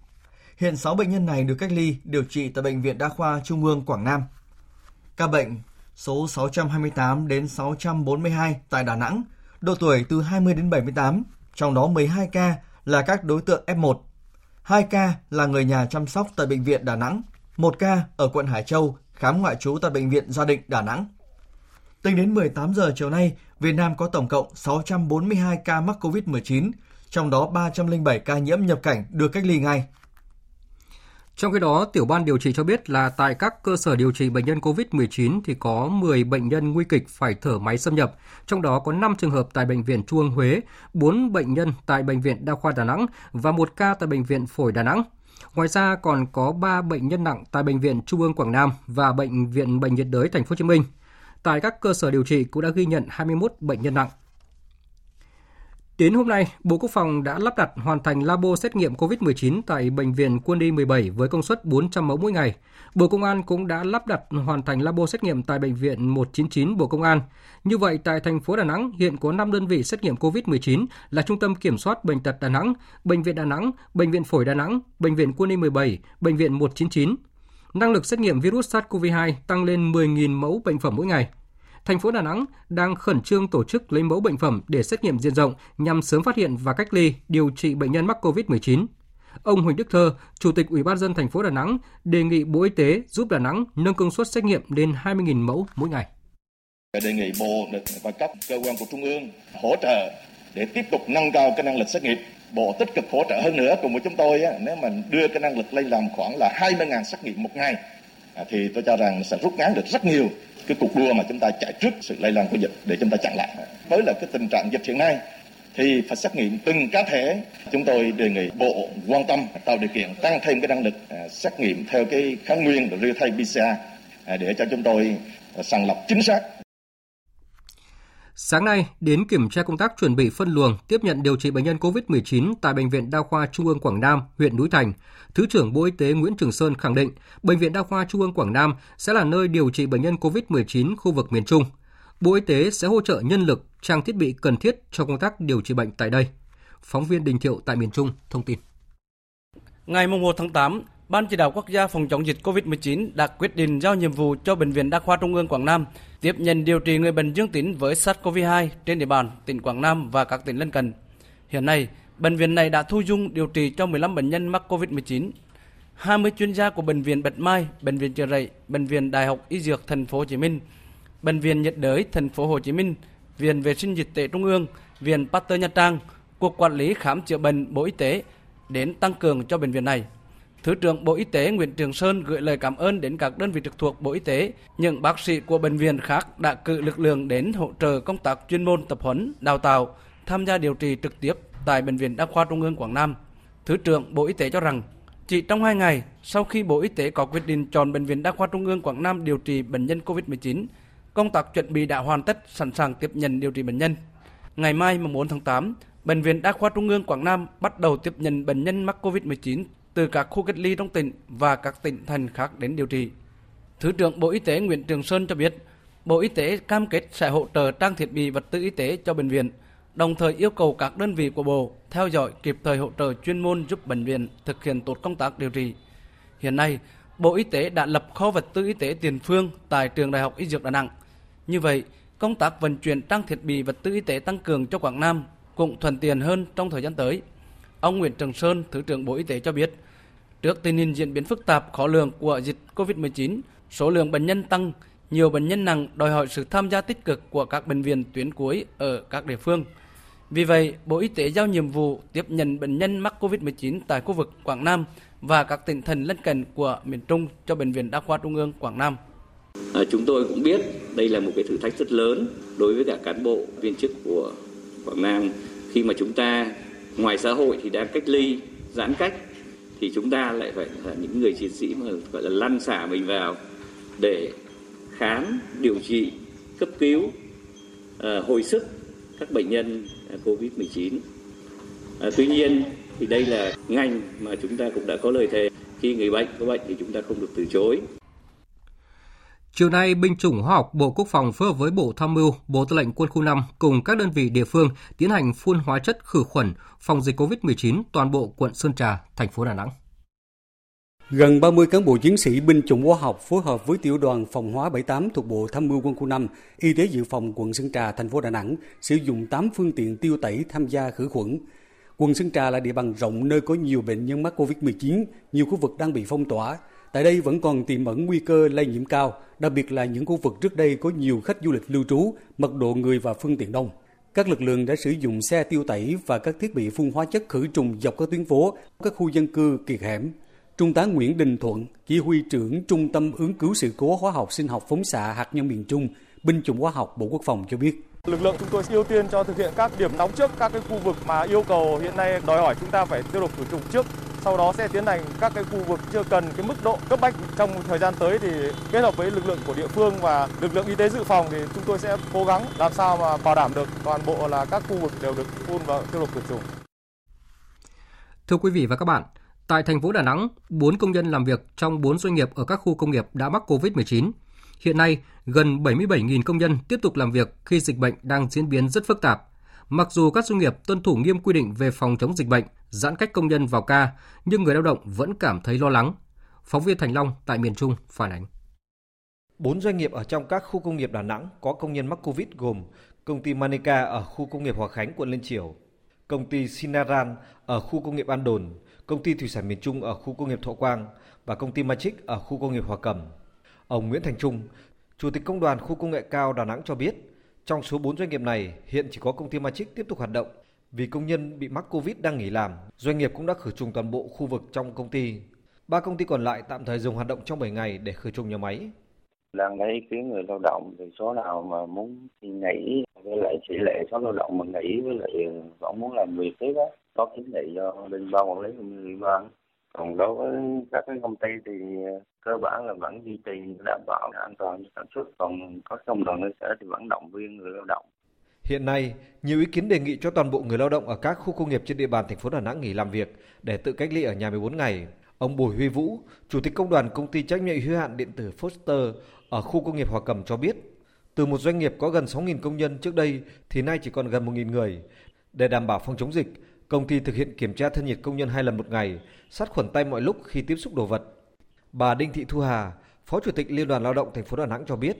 Hiện 6 bệnh nhân này được cách ly, điều trị tại Bệnh viện Đa khoa Trung ương Quảng Nam. Ca bệnh số 628 đến 642 tại Đà Nẵng, độ tuổi từ 20 đến 78, trong đó 12 ca là các đối tượng F1, 2 ca là người nhà chăm sóc tại Bệnh viện Đà Nẵng, một ca ở quận Hải Châu khám ngoại trú tại Bệnh viện Gia Định, Đà Nẵng. Tính đến 18 giờ chiều nay, Việt Nam có tổng cộng 642 ca mắc COVID-19, trong đó 307 ca nhiễm nhập cảnh được cách ly ngay. Trong khi đó, tiểu ban điều trị cho biết là tại các cơ sở điều trị bệnh nhân COVID-19 thì có 10 bệnh nhân nguy kịch phải thở máy xâm nhập, trong đó có 5 trường hợp tại Bệnh viện Trung ương Huế, 4 bệnh nhân tại Bệnh viện Đa khoa Đà Nẵng và 1 ca tại Bệnh viện Phổi Đà Nẵng. Ngoài ra còn có 3 bệnh nhân nặng tại Bệnh viện Trung ương Quảng Nam và Bệnh viện Bệnh nhiệt đới Thành phố Hồ Chí Minh. Tại các cơ sở điều trị cũng đã ghi nhận 21 bệnh nhân nặng. Đến hôm nay, Bộ Quốc phòng đã lắp đặt hoàn thành labo xét nghiệm COVID-19 tại Bệnh viện Quân y 17 với công suất 400 mẫu mỗi ngày. Bộ Công an cũng đã lắp đặt hoàn thành labo xét nghiệm tại Bệnh viện 199 Bộ Công an. Như vậy, tại thành phố Đà Nẵng hiện có 5 đơn vị xét nghiệm COVID-19 là Trung tâm Kiểm soát Bệnh tật Đà Nẵng, Bệnh viện Đà Nẵng, Bệnh viện Phổi Đà Nẵng, Bệnh viện Quân y 17, Bệnh viện 199. Năng lực xét nghiệm virus SARS-CoV-2 tăng lên 10.000 mẫu bệnh phẩm mỗi ngày thành phố Đà Nẵng đang khẩn trương tổ chức lấy mẫu bệnh phẩm để xét nghiệm diện rộng nhằm sớm phát hiện và cách ly, điều trị bệnh nhân mắc COVID-19. Ông Huỳnh Đức Thơ, Chủ tịch Ủy ban dân thành phố Đà Nẵng đề nghị Bộ Y tế giúp Đà Nẵng nâng công suất xét nghiệm lên 20.000 mẫu mỗi ngày. Đề nghị Bộ và các cơ quan của Trung ương hỗ trợ để tiếp tục nâng cao cái năng lực xét nghiệm. Bộ tích cực hỗ trợ hơn nữa cùng với chúng tôi á, nếu mà đưa cái năng lực lên làm khoảng là 20.000 xét nghiệm một ngày à, thì tôi cho rằng sẽ rút ngắn được rất nhiều cái cuộc đua mà chúng ta chạy trước sự lây lan của dịch để chúng ta chặn lại với là cái tình trạng dịch hiện nay, thì phải xét nghiệm từng cá thể. Chúng tôi đề nghị Bộ quan tâm tạo điều kiện tăng thêm cái năng lực à, xét nghiệm theo cái kháng nguyên real time PCR à, để cho chúng tôi à, sàng lọc chính xác Sáng nay, đến kiểm tra công tác chuẩn bị phân luồng tiếp nhận điều trị bệnh nhân COVID-19 tại Bệnh viện Đa khoa Trung ương Quảng Nam, huyện Núi Thành, Thứ trưởng Bộ Y tế Nguyễn Trường Sơn khẳng định Bệnh viện Đa khoa Trung ương Quảng Nam sẽ là nơi điều trị bệnh nhân COVID-19 khu vực miền Trung. Bộ Y tế sẽ hỗ trợ nhân lực, trang thiết bị cần thiết cho công tác điều trị bệnh tại đây. Phóng viên Đình Thiệu tại miền Trung thông tin. Ngày 1 tháng 8, Ban chỉ đạo quốc gia phòng chống dịch COVID-19 đã quyết định giao nhiệm vụ cho Bệnh viện Đa khoa Trung ương Quảng Nam tiếp nhận điều trị người bệnh dương tính với SARS-CoV-2 trên địa bàn tỉnh Quảng Nam và các tỉnh lân cận. Hiện nay, bệnh viện này đã thu dung điều trị cho 15 bệnh nhân mắc COVID-19. 20 chuyên gia của bệnh viện Bạch Mai, bệnh viện Chợ Rẫy, bệnh viện Đại học Y Dược thành phố Hồ Chí Minh, bệnh viện nhiệt đới thành phố Hồ Chí Minh, viện vệ sinh dịch tễ Trung ương, viện Pasteur Nha Trang, cục quản lý khám chữa bệnh Bộ Y tế đến tăng cường cho bệnh viện này. Thứ trưởng Bộ Y tế Nguyễn Trường Sơn gửi lời cảm ơn đến các đơn vị trực thuộc Bộ Y tế, những bác sĩ của bệnh viện khác đã cử lực lượng đến hỗ trợ công tác chuyên môn tập huấn, đào tạo, tham gia điều trị trực tiếp tại Bệnh viện Đa khoa Trung ương Quảng Nam. Thứ trưởng Bộ Y tế cho rằng, chỉ trong hai ngày sau khi Bộ Y tế có quyết định chọn Bệnh viện Đa khoa Trung ương Quảng Nam điều trị bệnh nhân COVID-19, công tác chuẩn bị đã hoàn tất sẵn sàng tiếp nhận điều trị bệnh nhân. Ngày mai 4 tháng 8, Bệnh viện Đa khoa Trung ương Quảng Nam bắt đầu tiếp nhận bệnh nhân mắc COVID-19 từ các khu cách ly trong tỉnh và các tỉnh thành khác đến điều trị. Thứ trưởng Bộ Y tế Nguyễn Trường Sơn cho biết, Bộ Y tế cam kết sẽ hỗ trợ trang thiết bị vật tư y tế cho bệnh viện, đồng thời yêu cầu các đơn vị của Bộ theo dõi kịp thời hỗ trợ chuyên môn giúp bệnh viện thực hiện tốt công tác điều trị. Hiện nay, Bộ Y tế đã lập kho vật tư y tế tiền phương tại Trường Đại học Y Dược Đà Nẵng. Như vậy, công tác vận chuyển trang thiết bị vật tư y tế tăng cường cho Quảng Nam cũng thuận tiện hơn trong thời gian tới. Ông Nguyễn Trường Sơn, Thứ trưởng Bộ Y tế cho biết, trước tình hình diễn biến phức tạp khó lường của dịch COVID-19, số lượng bệnh nhân tăng, nhiều bệnh nhân nặng đòi hỏi sự tham gia tích cực của các bệnh viện tuyến cuối ở các địa phương. Vì vậy, Bộ Y tế giao nhiệm vụ tiếp nhận bệnh nhân mắc COVID-19 tại khu vực Quảng Nam và các tỉnh thành lân cận của miền Trung cho Bệnh viện Đa khoa Trung ương Quảng Nam. À, chúng tôi cũng biết đây là một cái thử thách rất lớn đối với cả cán bộ viên chức của Quảng Nam khi mà chúng ta ngoài xã hội thì đang cách ly giãn cách thì chúng ta lại phải là những người chiến sĩ mà gọi là lăn xả mình vào để khám điều trị cấp cứu uh, hồi sức các bệnh nhân à, covid 19 à, ờ, tuy nhiên thì đây là ngành mà chúng ta cũng đã có lời thề. Khi người bệnh có bệnh thì chúng ta không được từ chối. Chiều nay, binh chủng hóa học Bộ Quốc phòng phối hợp với Bộ Tham mưu, Bộ Tư lệnh Quân khu 5 cùng các đơn vị địa phương tiến hành phun hóa chất khử khuẩn phòng dịch COVID-19 toàn bộ quận Sơn Trà, thành phố Đà Nẵng. Gần 30 cán bộ chiến sĩ binh chủng hóa học phối hợp với tiểu đoàn phòng hóa 78 thuộc Bộ Tham mưu Quân khu 5, Y tế dự phòng quận Sơn Trà, thành phố Đà Nẵng sử dụng 8 phương tiện tiêu tẩy tham gia khử khuẩn. Quận Sơn Trà là địa bàn rộng nơi có nhiều bệnh nhân mắc COVID-19, nhiều khu vực đang bị phong tỏa, Tại đây vẫn còn tiềm ẩn nguy cơ lây nhiễm cao, đặc biệt là những khu vực trước đây có nhiều khách du lịch lưu trú, mật độ người và phương tiện đông. Các lực lượng đã sử dụng xe tiêu tẩy và các thiết bị phun hóa chất khử trùng dọc các tuyến phố, các khu dân cư kiệt hẻm. Trung tá Nguyễn Đình Thuận, chỉ huy trưởng Trung tâm ứng cứu sự cố hóa học sinh học phóng xạ hạt nhân miền Trung, binh chủng hóa học Bộ Quốc phòng cho biết. Lực lượng chúng tôi ưu tiên cho thực hiện các điểm nóng trước các cái khu vực mà yêu cầu hiện nay đòi hỏi chúng ta phải tiêu độc khử trùng trước sau đó sẽ tiến hành các cái khu vực chưa cần cái mức độ cấp bách trong thời gian tới thì kết hợp với lực lượng của địa phương và lực lượng y tế dự phòng thì chúng tôi sẽ cố gắng làm sao mà bảo đảm được toàn bộ là các khu vực đều được phun và tiêu độc khử trùng. Thưa quý vị và các bạn, tại thành phố Đà Nẵng, 4 công nhân làm việc trong 4 doanh nghiệp ở các khu công nghiệp đã mắc COVID-19. Hiện nay, gần 77.000 công nhân tiếp tục làm việc khi dịch bệnh đang diễn biến rất phức tạp. Mặc dù các doanh nghiệp tuân thủ nghiêm quy định về phòng chống dịch bệnh, giãn cách công nhân vào ca, nhưng người lao động vẫn cảm thấy lo lắng. Phóng viên Thành Long tại miền Trung phản ánh. Bốn doanh nghiệp ở trong các khu công nghiệp Đà Nẵng có công nhân mắc Covid gồm công ty Manica ở khu công nghiệp Hòa Khánh, quận Liên Triểu, công ty Sinaran ở khu công nghiệp An Đồn, công ty Thủy sản miền Trung ở khu công nghiệp Thọ Quang và công ty Magic ở khu công nghiệp Hòa Cẩm. Ông Nguyễn Thành Trung, Chủ tịch Công đoàn Khu công nghệ cao Đà Nẵng cho biết, trong số 4 doanh nghiệp này, hiện chỉ có công ty Magic tiếp tục hoạt động. Vì công nhân bị mắc Covid đang nghỉ làm, doanh nghiệp cũng đã khử trùng toàn bộ khu vực trong công ty. Ba công ty còn lại tạm thời dừng hoạt động trong 7 ngày để khử trùng nhà máy. Đang lấy ý kiến người lao động thì số nào mà muốn nghỉ với lại tỷ lệ số lao động mà nghỉ với lại ờ, vẫn muốn làm việc tiếp á có kiến nghị cho bên ban quản lý cũng như ủy ban còn đối với các cái công ty thì ờ, cơ bản là vẫn duy trì đảm bảo an toàn sản xuất còn có công đoàn cơ sở thì vẫn động viên người lao động Hiện nay, nhiều ý kiến đề nghị cho toàn bộ người lao động ở các khu công nghiệp trên địa bàn thành phố Đà Nẵng nghỉ làm việc để tự cách ly ở nhà 14 ngày. Ông Bùi Huy Vũ, Chủ tịch Công đoàn Công ty trách nhiệm hữu hạn điện tử Foster ở khu công nghiệp Hòa Cầm cho biết, từ một doanh nghiệp có gần 6.000 công nhân trước đây thì nay chỉ còn gần 1.000 người. Để đảm bảo phòng chống dịch, công ty thực hiện kiểm tra thân nhiệt công nhân hai lần một ngày, sát khuẩn tay mọi lúc khi tiếp xúc đồ vật. Bà Đinh Thị Thu Hà, Phó Chủ tịch Liên đoàn Lao động thành phố Đà Nẵng cho biết,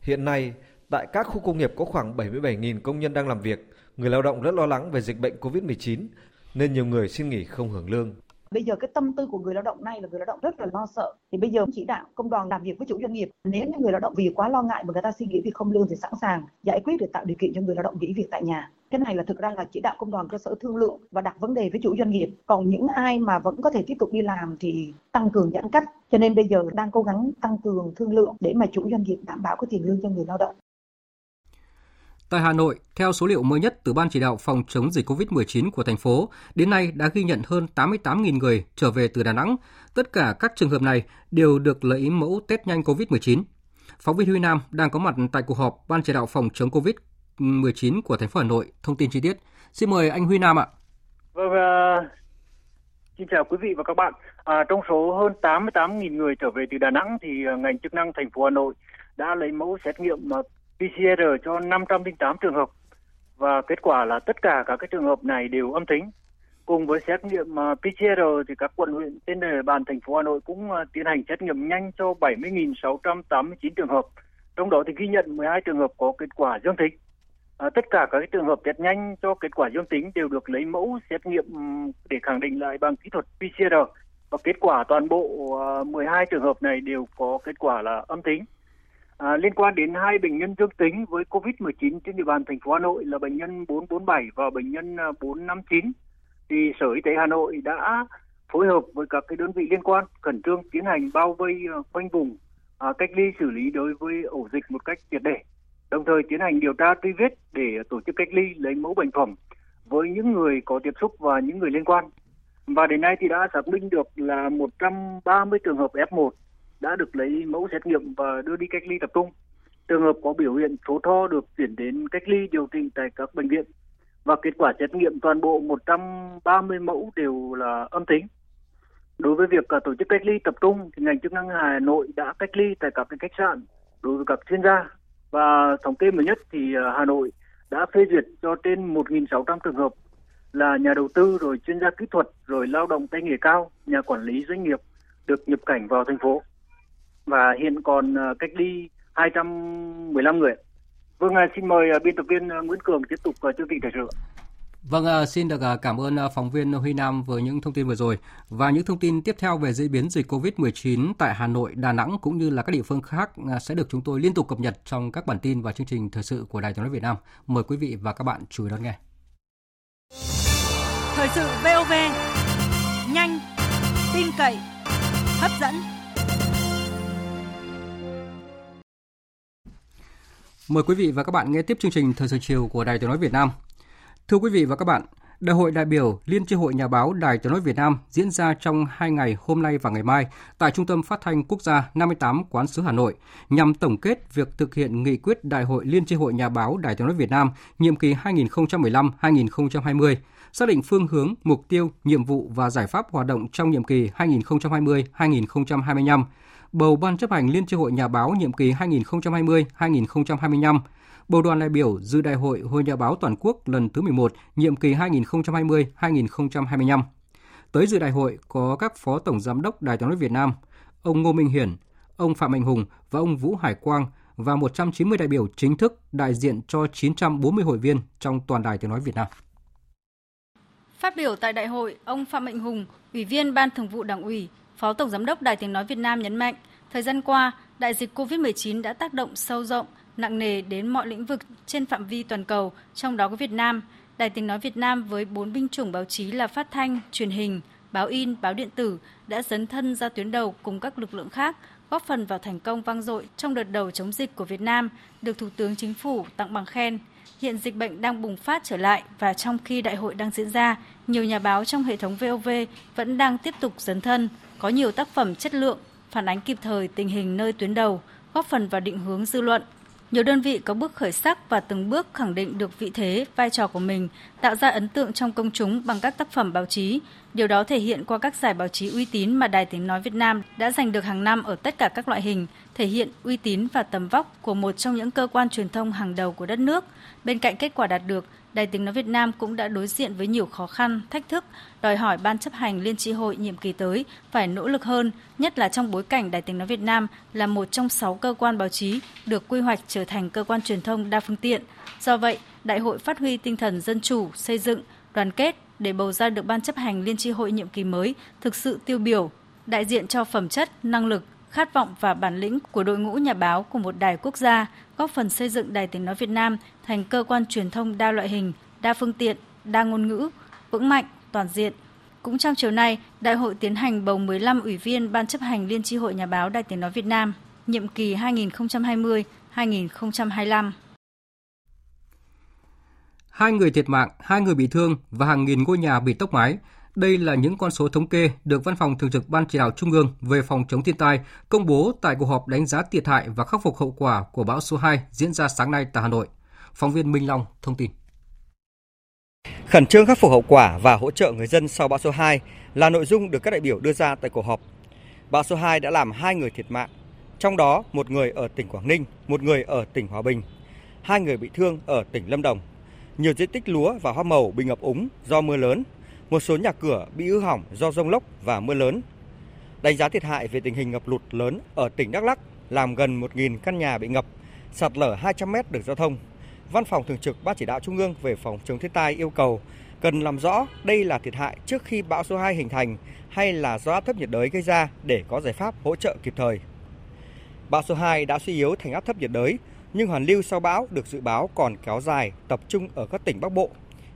hiện nay tại các khu công nghiệp có khoảng 77.000 công nhân đang làm việc, người lao động rất lo lắng về dịch bệnh COVID-19 nên nhiều người xin nghỉ không hưởng lương. Bây giờ cái tâm tư của người lao động này là người lao động rất là lo sợ. Thì bây giờ chỉ đạo công đoàn làm việc với chủ doanh nghiệp. Nếu như người lao động vì quá lo ngại mà người ta suy nghĩ việc không lương thì sẵn sàng giải quyết để tạo điều kiện cho người lao động nghỉ việc tại nhà. Cái này là thực ra là chỉ đạo công đoàn cơ sở thương lượng và đặt vấn đề với chủ doanh nghiệp. Còn những ai mà vẫn có thể tiếp tục đi làm thì tăng cường giãn cách. Cho nên bây giờ đang cố gắng tăng cường thương lượng để mà chủ doanh nghiệp đảm bảo cái tiền lương cho người lao động. Tại Hà Nội, theo số liệu mới nhất từ Ban chỉ đạo phòng chống dịch COVID-19 của thành phố, đến nay đã ghi nhận hơn 88.000 người trở về từ Đà Nẵng. Tất cả các trường hợp này đều được lấy mẫu test nhanh COVID-19. Phóng viên Huy Nam đang có mặt tại cuộc họp Ban chỉ đạo phòng chống COVID-19 của thành phố Hà Nội. Thông tin chi tiết. Xin mời anh Huy Nam ạ. Vâng, uh, xin chào quý vị và các bạn. À, trong số hơn 88.000 người trở về từ Đà Nẵng thì à, ngành chức năng thành phố Hà Nội đã lấy mẫu xét nghiệm à, PCR cho 508 trường hợp và kết quả là tất cả các cái trường hợp này đều âm tính. Cùng với xét nghiệm à, PCR thì các quận huyện trên địa bàn thành phố Hà Nội cũng à, tiến hành xét nghiệm nhanh cho 70.689 trường hợp. Trong đó thì ghi nhận 12 trường hợp có kết quả dương tính. À, tất cả các trường hợp test nhanh cho kết quả dương tính đều được lấy mẫu xét nghiệm ừ, để khẳng định lại bằng kỹ thuật PCR và kết quả toàn bộ à, 12 trường hợp này đều có kết quả là âm tính. À, liên quan đến hai bệnh nhân dương tính với COVID-19 trên địa bàn thành phố Hà Nội là bệnh nhân 447 và bệnh nhân à, 459 thì Sở Y tế Hà Nội đã phối hợp với các cái đơn vị liên quan khẩn trương tiến hành bao vây à, khoanh vùng à, cách ly xử lý đối với ổ dịch một cách triệt để đồng thời tiến hành điều tra truy vết để tổ chức cách ly lấy mẫu bệnh phẩm với những người có tiếp xúc và những người liên quan. Và đến nay thì đã xác minh được là 130 trường hợp F1 đã được lấy mẫu xét nghiệm và đưa đi cách ly tập trung. Trường hợp có biểu hiện số tho được chuyển đến cách ly điều trị tại các bệnh viện và kết quả xét nghiệm toàn bộ 130 mẫu đều là âm tính. Đối với việc à, tổ chức cách ly tập trung thì ngành chức năng Hà Nội đã cách ly tại các khách sạn đối với các chuyên gia và thống kê mới nhất thì à, Hà Nội đã phê duyệt cho trên 1.600 trường hợp là nhà đầu tư rồi chuyên gia kỹ thuật rồi lao động tay nghề cao, nhà quản lý doanh nghiệp được nhập cảnh vào thành phố và hiện còn ờ, cách ly 215 người. Vâng, ờ, xin mời ờ, biên tập viên Nguyễn Cường tiếp tục chương trình thời sự. Vâng, xin được cảm ơn phóng viên Huy Nam với những thông tin vừa rồi. Và những thông tin tiếp theo về diễn biến dịch COVID-19 tại Hà Nội, Đà Nẵng cũng như là các địa phương khác sẽ được chúng tôi liên tục cập nhật trong các bản tin và chương trình thời sự của Đài tiếng nói Việt Nam. Mời quý vị và các bạn chú ý đón nghe. Thời sự VOV, nhanh, tin cậy, hấp dẫn. Mời quý vị và các bạn nghe tiếp chương trình Thời sự chiều của Đài Tiếng nói Việt Nam. Thưa quý vị và các bạn, Đại hội đại biểu Liên chi hội Nhà báo Đài Tiếng nói Việt Nam diễn ra trong hai ngày hôm nay và ngày mai tại Trung tâm Phát thanh Quốc gia 58 Quán sứ Hà Nội nhằm tổng kết việc thực hiện nghị quyết Đại hội Liên chi hội Nhà báo Đài Tiếng nói Việt Nam nhiệm kỳ 2015-2020, xác định phương hướng, mục tiêu, nhiệm vụ và giải pháp hoạt động trong nhiệm kỳ 2020-2025 bầu Ban chấp hành Liên tri hội Nhà báo nhiệm kỳ 2020-2025, bầu đoàn đại biểu dự Đại hội Hội Nhà báo Toàn quốc lần thứ 11, nhiệm kỳ 2020-2025. Tới dự đại hội có các Phó Tổng Giám đốc Đài tiếng nói Việt Nam, ông Ngô Minh Hiển, ông Phạm Mạnh Hùng và ông Vũ Hải Quang và 190 đại biểu chính thức đại diện cho 940 hội viên trong toàn đài tiếng nói Việt Nam. Phát biểu tại đại hội, ông Phạm Mạnh Hùng, Ủy viên Ban Thường vụ Đảng ủy, Phó Tổng Giám đốc Đài Tiếng Nói Việt Nam nhấn mạnh, thời gian qua, đại dịch COVID-19 đã tác động sâu rộng, nặng nề đến mọi lĩnh vực trên phạm vi toàn cầu, trong đó có Việt Nam. Đài Tiếng Nói Việt Nam với bốn binh chủng báo chí là phát thanh, truyền hình, báo in, báo điện tử đã dấn thân ra tuyến đầu cùng các lực lượng khác, góp phần vào thành công vang dội trong đợt đầu chống dịch của Việt Nam, được Thủ tướng Chính phủ tặng bằng khen. hiện dịch bệnh đang bùng phát trở lại và trong khi đại hội đang diễn ra, nhiều nhà báo trong hệ thống VOV vẫn đang tiếp tục dấn thân, có nhiều tác phẩm chất lượng, phản ánh kịp thời tình hình nơi tuyến đầu, góp phần vào định hướng dư luận. Nhiều đơn vị có bước khởi sắc và từng bước khẳng định được vị thế, vai trò của mình, tạo ra ấn tượng trong công chúng bằng các tác phẩm báo chí. Điều đó thể hiện qua các giải báo chí uy tín mà Đài Tiếng Nói Việt Nam đã giành được hàng năm ở tất cả các loại hình, thể hiện uy tín và tầm vóc của một trong những cơ quan truyền thông hàng đầu của đất nước. Bên cạnh kết quả đạt được, Đài Tiếng Nói Việt Nam cũng đã đối diện với nhiều khó khăn, thách thức, đòi hỏi Ban chấp hành Liên tri hội nhiệm kỳ tới phải nỗ lực hơn, nhất là trong bối cảnh Đài Tiếng Nói Việt Nam là một trong sáu cơ quan báo chí được quy hoạch trở thành cơ quan truyền thông đa phương tiện. Do vậy, Đại hội phát huy tinh thần dân chủ, xây dựng, đoàn kết để bầu ra được Ban chấp hành Liên tri hội nhiệm kỳ mới thực sự tiêu biểu, đại diện cho phẩm chất, năng lực, khát vọng và bản lĩnh của đội ngũ nhà báo của một đài quốc gia, góp phần xây dựng Đài Tiếng Nói Việt Nam thành cơ quan truyền thông đa loại hình, đa phương tiện, đa ngôn ngữ, vững mạnh, toàn diện. Cũng trong chiều nay, Đại hội tiến hành bầu 15 ủy viên Ban chấp hành Liên tri hội Nhà báo Đài Tiếng Nói Việt Nam, nhiệm kỳ 2020-2025. Hai người thiệt mạng, hai người bị thương và hàng nghìn ngôi nhà bị tốc mái đây là những con số thống kê được Văn phòng Thường trực Ban Chỉ đạo Trung ương về phòng chống thiên tai công bố tại cuộc họp đánh giá thiệt hại và khắc phục hậu quả của bão số 2 diễn ra sáng nay tại Hà Nội. Phóng viên Minh Long thông tin. Khẩn trương khắc phục hậu quả và hỗ trợ người dân sau bão số 2 là nội dung được các đại biểu đưa ra tại cuộc họp. Bão số 2 đã làm hai người thiệt mạng, trong đó một người ở tỉnh Quảng Ninh, một người ở tỉnh Hòa Bình, hai người bị thương ở tỉnh Lâm Đồng. Nhiều diện tích lúa và hoa màu bị ngập úng do mưa lớn, một số nhà cửa bị hư hỏng do rông lốc và mưa lớn. Đánh giá thiệt hại về tình hình ngập lụt lớn ở tỉnh Đắk Lắk làm gần 1.000 căn nhà bị ngập, sạt lở 200 mét đường giao thông. Văn phòng Thường trực Ban Chỉ đạo Trung ương về phòng chống thiên tai yêu cầu cần làm rõ đây là thiệt hại trước khi bão số 2 hình thành hay là do áp thấp nhiệt đới gây ra để có giải pháp hỗ trợ kịp thời. Bão số 2 đã suy yếu thành áp thấp nhiệt đới, nhưng hoàn lưu sau bão được dự báo còn kéo dài tập trung ở các tỉnh Bắc Bộ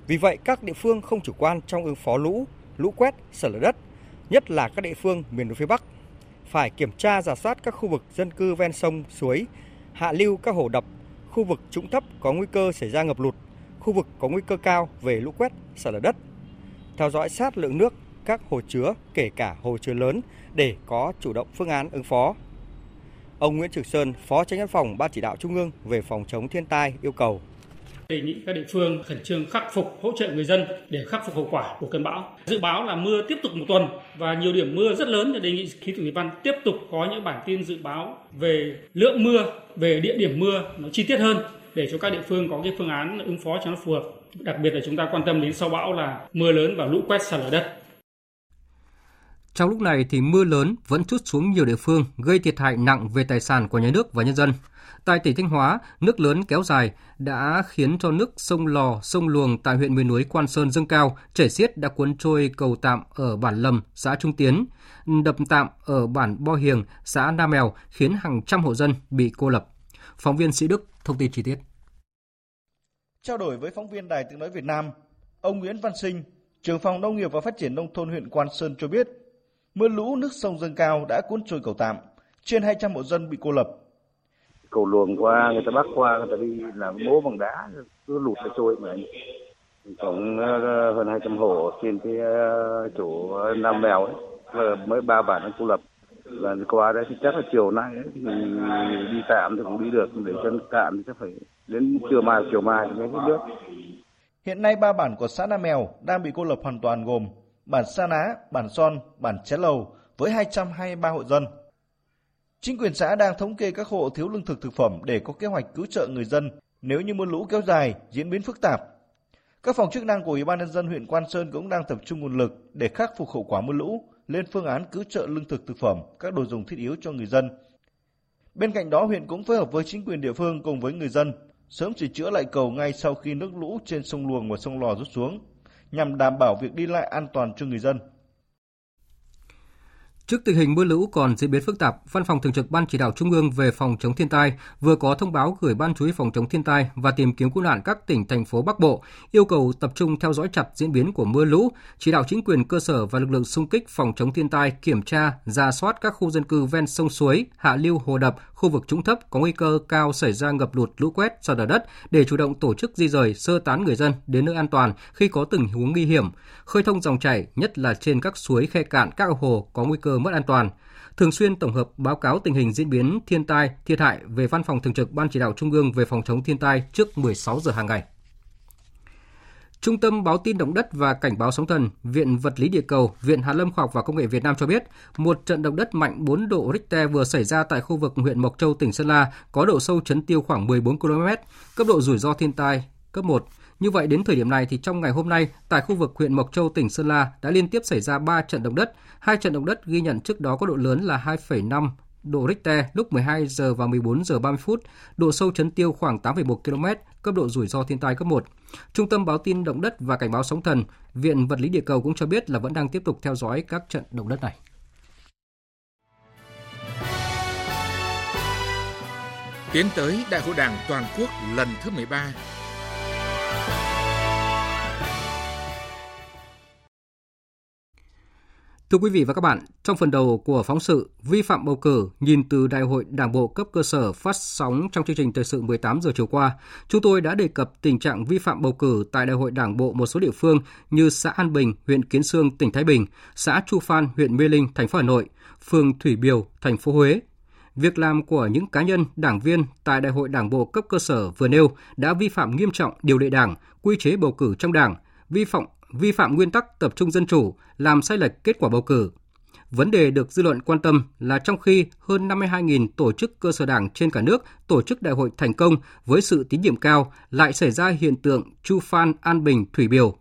vì vậy, các địa phương không chủ quan trong ứng phó lũ, lũ quét, sạt lở đất, nhất là các địa phương miền núi phía Bắc. Phải kiểm tra giả soát các khu vực dân cư ven sông, suối, hạ lưu các hồ đập, khu vực trũng thấp có nguy cơ xảy ra ngập lụt, khu vực có nguy cơ cao về lũ quét, sạt lở đất. Theo dõi sát lượng nước các hồ chứa, kể cả hồ chứa lớn để có chủ động phương án ứng phó. Ông Nguyễn Trường Sơn, Phó Tránh Văn phòng Ban Chỉ đạo Trung ương về phòng chống thiên tai yêu cầu đề nghị các địa phương khẩn trương khắc phục hỗ trợ người dân để khắc phục hậu quả của cơn bão. Dự báo là mưa tiếp tục một tuần và nhiều điểm mưa rất lớn để đề nghị khí tượng thủy văn tiếp tục có những bản tin dự báo về lượng mưa, về địa điểm mưa nó chi tiết hơn để cho các địa phương có cái phương án ứng phó cho nó phù hợp. Đặc biệt là chúng ta quan tâm đến sau bão là mưa lớn và lũ quét sạt lở đất. Trong lúc này thì mưa lớn vẫn trút xuống nhiều địa phương gây thiệt hại nặng về tài sản của nhà nước và nhân dân. Tại tỉnh Thanh Hóa, nước lớn kéo dài đã khiến cho nước sông Lò, sông Luồng tại huyện miền núi Quan Sơn dâng cao, chảy xiết đã cuốn trôi cầu tạm ở bản Lâm, xã Trung Tiến, đập tạm ở bản Bo Hiềng, xã Nam Mèo khiến hàng trăm hộ dân bị cô lập. Phóng viên Sĩ Đức thông tin chi tiết. Trao đổi với phóng viên Đài Tiếng nói Việt Nam, ông Nguyễn Văn Sinh, trưởng phòng nông nghiệp và phát triển nông thôn huyện Quan Sơn cho biết, mưa lũ nước sông dâng cao đã cuốn trôi cầu tạm, trên 200 hộ dân bị cô lập. Cầu luồng qua người ta bắc qua người ta đi làm bố bằng đá cứ lụt ra trôi mà. Tổng ờ, hơn 200 hộ trên cái ờ, chỗ Nam Mèo ấy mới ba bản đang cô lập. Và qua đấy thì chắc là chiều nay ấy, thì đi tạm thì cũng đi được để chân tạm thì chắc phải đến trưa mai chiều mai thì mới hết nước. Hiện nay ba bản của xã Nam Mèo đang bị cô lập hoàn toàn gồm bản Sa Ná, bản Son, bản Ché Lầu với 223 hộ dân. Chính quyền xã đang thống kê các hộ thiếu lương thực thực phẩm để có kế hoạch cứu trợ người dân nếu như mưa lũ kéo dài, diễn biến phức tạp. Các phòng chức năng của Ủy ban nhân dân huyện Quan Sơn cũng đang tập trung nguồn lực để khắc phục hậu quả mưa lũ, lên phương án cứu trợ lương thực thực phẩm, các đồ dùng thiết yếu cho người dân. Bên cạnh đó, huyện cũng phối hợp với chính quyền địa phương cùng với người dân sớm sửa chữa lại cầu ngay sau khi nước lũ trên sông Luồng và sông Lò rút xuống, nhằm đảm bảo việc đi lại an toàn cho người dân. Trước tình hình mưa lũ còn diễn biến phức tạp, Văn phòng Thường trực Ban Chỉ đạo Trung ương về phòng chống thiên tai vừa có thông báo gửi Ban Chú ý phòng chống thiên tai và tìm kiếm cứu nạn các tỉnh thành phố Bắc Bộ, yêu cầu tập trung theo dõi chặt diễn biến của mưa lũ, chỉ đạo chính quyền cơ sở và lực lượng xung kích phòng chống thiên tai kiểm tra, ra soát các khu dân cư ven sông suối, hạ lưu hồ đập, khu vực trũng thấp có nguy cơ cao xảy ra ngập lụt, lũ quét, sạt lở đất để chủ động tổ chức di rời, sơ tán người dân đến nơi an toàn khi có tình huống nguy hiểm, khơi thông dòng chảy, nhất là trên các suối khe cạn, các hồ có nguy cơ mất an toàn. Thường xuyên tổng hợp báo cáo tình hình diễn biến thiên tai, thiệt hại về Văn phòng Thường trực Ban Chỉ đạo Trung ương về phòng chống thiên tai trước 16 giờ hàng ngày. Trung tâm Báo tin động đất và Cảnh báo sóng thần, Viện Vật lý Địa cầu, Viện Hàn lâm Khoa học và Công nghệ Việt Nam cho biết, một trận động đất mạnh 4 độ Richter vừa xảy ra tại khu vực huyện Mộc Châu, tỉnh Sơn La, có độ sâu chấn tiêu khoảng 14 km, cấp độ rủi ro thiên tai cấp 1. Như vậy đến thời điểm này thì trong ngày hôm nay tại khu vực huyện Mộc Châu tỉnh Sơn La đã liên tiếp xảy ra 3 trận động đất. Hai trận động đất ghi nhận trước đó có độ lớn là 2,5 độ Richter lúc 12 giờ và 14 giờ 30 phút, độ sâu chấn tiêu khoảng 8,1 km, cấp độ rủi ro thiên tai cấp 1. Trung tâm báo tin động đất và cảnh báo sóng thần, Viện Vật lý Địa cầu cũng cho biết là vẫn đang tiếp tục theo dõi các trận động đất này. Tiến tới Đại hội Đảng toàn quốc lần thứ 13 Thưa quý vị và các bạn, trong phần đầu của phóng sự Vi phạm bầu cử nhìn từ Đại hội Đảng bộ cấp cơ sở phát sóng trong chương trình thời sự 18 giờ chiều qua, chúng tôi đã đề cập tình trạng vi phạm bầu cử tại Đại hội Đảng bộ một số địa phương như xã An Bình, huyện Kiến Sương, tỉnh Thái Bình, xã Chu Phan, huyện Mê Linh, thành phố Hà Nội, phường Thủy Biều, thành phố Huế. Việc làm của những cá nhân, đảng viên tại Đại hội Đảng bộ cấp cơ sở vừa nêu đã vi phạm nghiêm trọng điều lệ Đảng, quy chế bầu cử trong Đảng, vi phạm vi phạm nguyên tắc tập trung dân chủ, làm sai lệch kết quả bầu cử. Vấn đề được dư luận quan tâm là trong khi hơn 52.000 tổ chức cơ sở đảng trên cả nước tổ chức đại hội thành công với sự tín nhiệm cao, lại xảy ra hiện tượng Chu Phan, An Bình, Thủy biểu.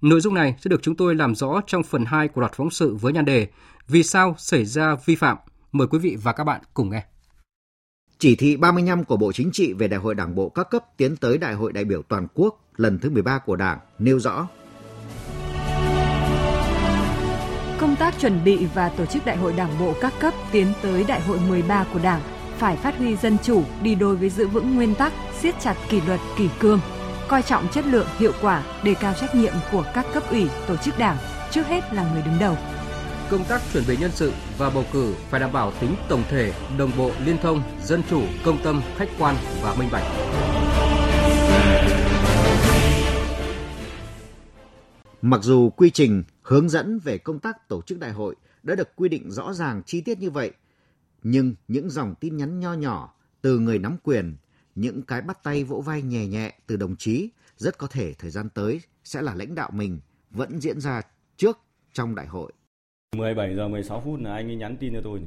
Nội dung này sẽ được chúng tôi làm rõ trong phần 2 của loạt phóng sự với nhan đề Vì sao xảy ra vi phạm? Mời quý vị và các bạn cùng nghe. Chỉ thị 35 của Bộ Chính trị về Đại hội Đảng bộ các cấp tiến tới Đại hội đại biểu toàn quốc lần thứ 13 của Đảng nêu rõ tác chuẩn bị và tổ chức đại hội đảng bộ các cấp tiến tới đại hội 13 của Đảng phải phát huy dân chủ đi đôi với giữ vững nguyên tắc, siết chặt kỷ luật kỷ cương, coi trọng chất lượng, hiệu quả, đề cao trách nhiệm của các cấp ủy, tổ chức đảng, trước hết là người đứng đầu. Công tác chuẩn bị nhân sự và bầu cử phải đảm bảo tính tổng thể, đồng bộ, liên thông, dân chủ, công tâm, khách quan và minh bạch. Mặc dù quy trình hướng dẫn về công tác tổ chức đại hội đã được quy định rõ ràng chi tiết như vậy, nhưng những dòng tin nhắn nho nhỏ từ người nắm quyền, những cái bắt tay vỗ vai nhẹ nhẹ từ đồng chí rất có thể thời gian tới sẽ là lãnh đạo mình vẫn diễn ra trước trong đại hội. 17 giờ 16 phút là anh ấy nhắn tin cho tôi.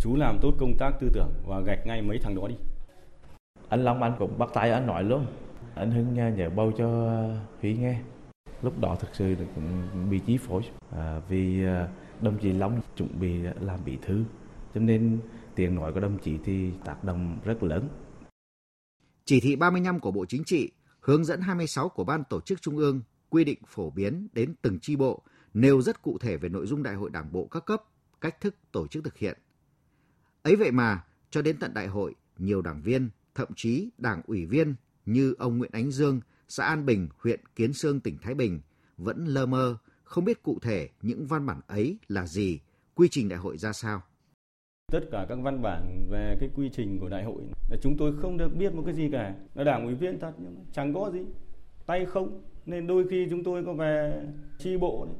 Chú làm tốt công tác tư tưởng và gạch ngay mấy thằng đó đi. Anh Long anh cũng bắt tay anh nói luôn. Anh Hưng nhờ bầu cho Thúy nghe lúc đó thực sự cũng bị chi phối à, vì à, đồng chí Long chuẩn bị làm bị thư cho nên tiếng nói của đồng chí thì tác động rất lớn. Chỉ thị 35 của Bộ Chính trị, hướng dẫn 26 của Ban Tổ chức Trung ương quy định phổ biến đến từng chi bộ, nêu rất cụ thể về nội dung đại hội đảng bộ các cấp, cách thức tổ chức thực hiện. Ấy vậy mà, cho đến tận đại hội, nhiều đảng viên, thậm chí đảng ủy viên như ông Nguyễn Ánh Dương xã An Bình, huyện Kiến Sương, tỉnh Thái Bình vẫn lơ mơ, không biết cụ thể những văn bản ấy là gì, quy trình đại hội ra sao. Tất cả các văn bản về cái quy trình của đại hội là chúng tôi không được biết một cái gì cả. Là đảng ủy viên thật nhưng chẳng có gì, tay không. Nên đôi khi chúng tôi có về chi bộ, đấy,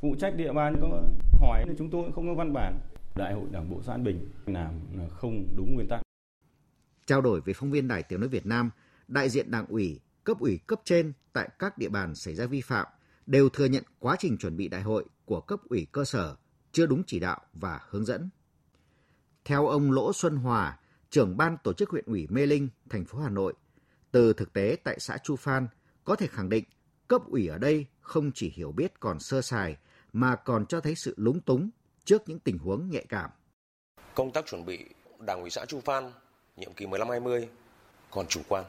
phụ trách địa bàn có hỏi thì chúng tôi không có văn bản. Đại hội Đảng bộ xã An Bình làm là không đúng nguyên tắc. Trao đổi với phóng viên Đài Tiếng Nói Việt Nam, đại diện đảng ủy cấp ủy cấp trên tại các địa bàn xảy ra vi phạm đều thừa nhận quá trình chuẩn bị đại hội của cấp ủy cơ sở chưa đúng chỉ đạo và hướng dẫn. Theo ông Lỗ Xuân Hòa, trưởng ban tổ chức huyện ủy Mê Linh, thành phố Hà Nội, từ thực tế tại xã Chu Phan có thể khẳng định cấp ủy ở đây không chỉ hiểu biết còn sơ sài mà còn cho thấy sự lúng túng trước những tình huống nhạy cảm. Công tác chuẩn bị Đảng ủy xã Chu Phan nhiệm kỳ 15-20 còn chủ quan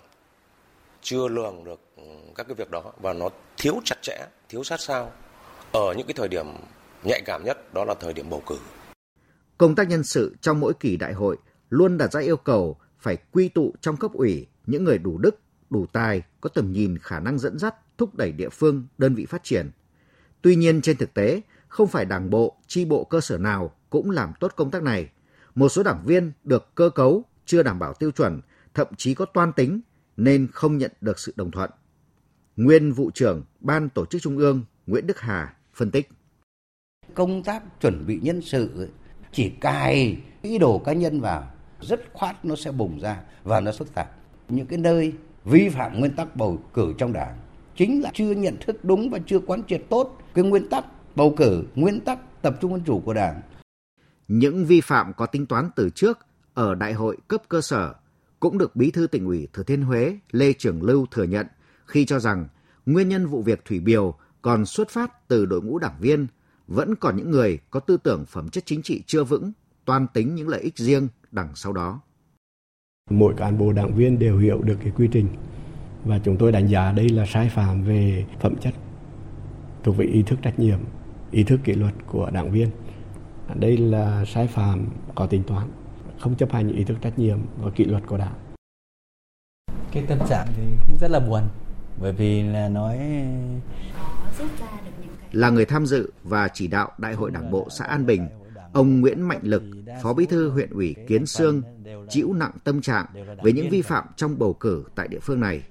chưa lường được ừ, các cái việc đó và nó thiếu chặt chẽ, thiếu sát sao ở những cái thời điểm nhạy cảm nhất đó là thời điểm bầu cử. công tác nhân sự trong mỗi kỳ đại hội luôn đặt ra yêu cầu phải quy tụ trong cấp ủy những người đủ đức, đủ tài, có tầm nhìn khả năng dẫn dắt, thúc đẩy địa phương, đơn vị phát triển. Tuy nhiên trên thực tế, không phải đảng bộ, chi bộ cơ sở nào cũng làm tốt công tác này. Một số đảng viên được cơ cấu chưa đảm bảo tiêu chuẩn, thậm chí có toan tính nên không nhận được sự đồng thuận. Nguyên vụ trưởng Ban Tổ chức Trung ương Nguyễn Đức Hà phân tích. Công tác chuẩn bị nhân sự chỉ cài ý đồ cá nhân vào, rất khoát nó sẽ bùng ra và nó phức tạp. Những cái nơi vi phạm nguyên tắc bầu cử trong đảng chính là chưa nhận thức đúng và chưa quán triệt tốt cái nguyên tắc bầu cử, nguyên tắc tập trung dân chủ của đảng. Những vi phạm có tính toán từ trước ở đại hội cấp cơ sở cũng được Bí thư tỉnh ủy Thừa Thiên Huế Lê Trường Lưu thừa nhận khi cho rằng nguyên nhân vụ việc Thủy Biều còn xuất phát từ đội ngũ đảng viên, vẫn còn những người có tư tưởng phẩm chất chính trị chưa vững, toan tính những lợi ích riêng đằng sau đó. Mỗi cán bộ đảng viên đều hiểu được cái quy trình và chúng tôi đánh giá đây là sai phạm về phẩm chất thuộc về ý thức trách nhiệm, ý thức kỷ luật của đảng viên. Đây là sai phạm có tính toán, không chấp hành ý thức trách nhiệm và kỷ luật của đảng. Cái tâm trạng thì cũng rất là buồn bởi vì là nói là người tham dự và chỉ đạo Đại hội Đảng bộ xã An Bình, ông Nguyễn Mạnh Lực, Phó Bí thư huyện ủy Kiến Sương, chịu nặng tâm trạng về những vi phạm trong bầu cử tại địa phương này.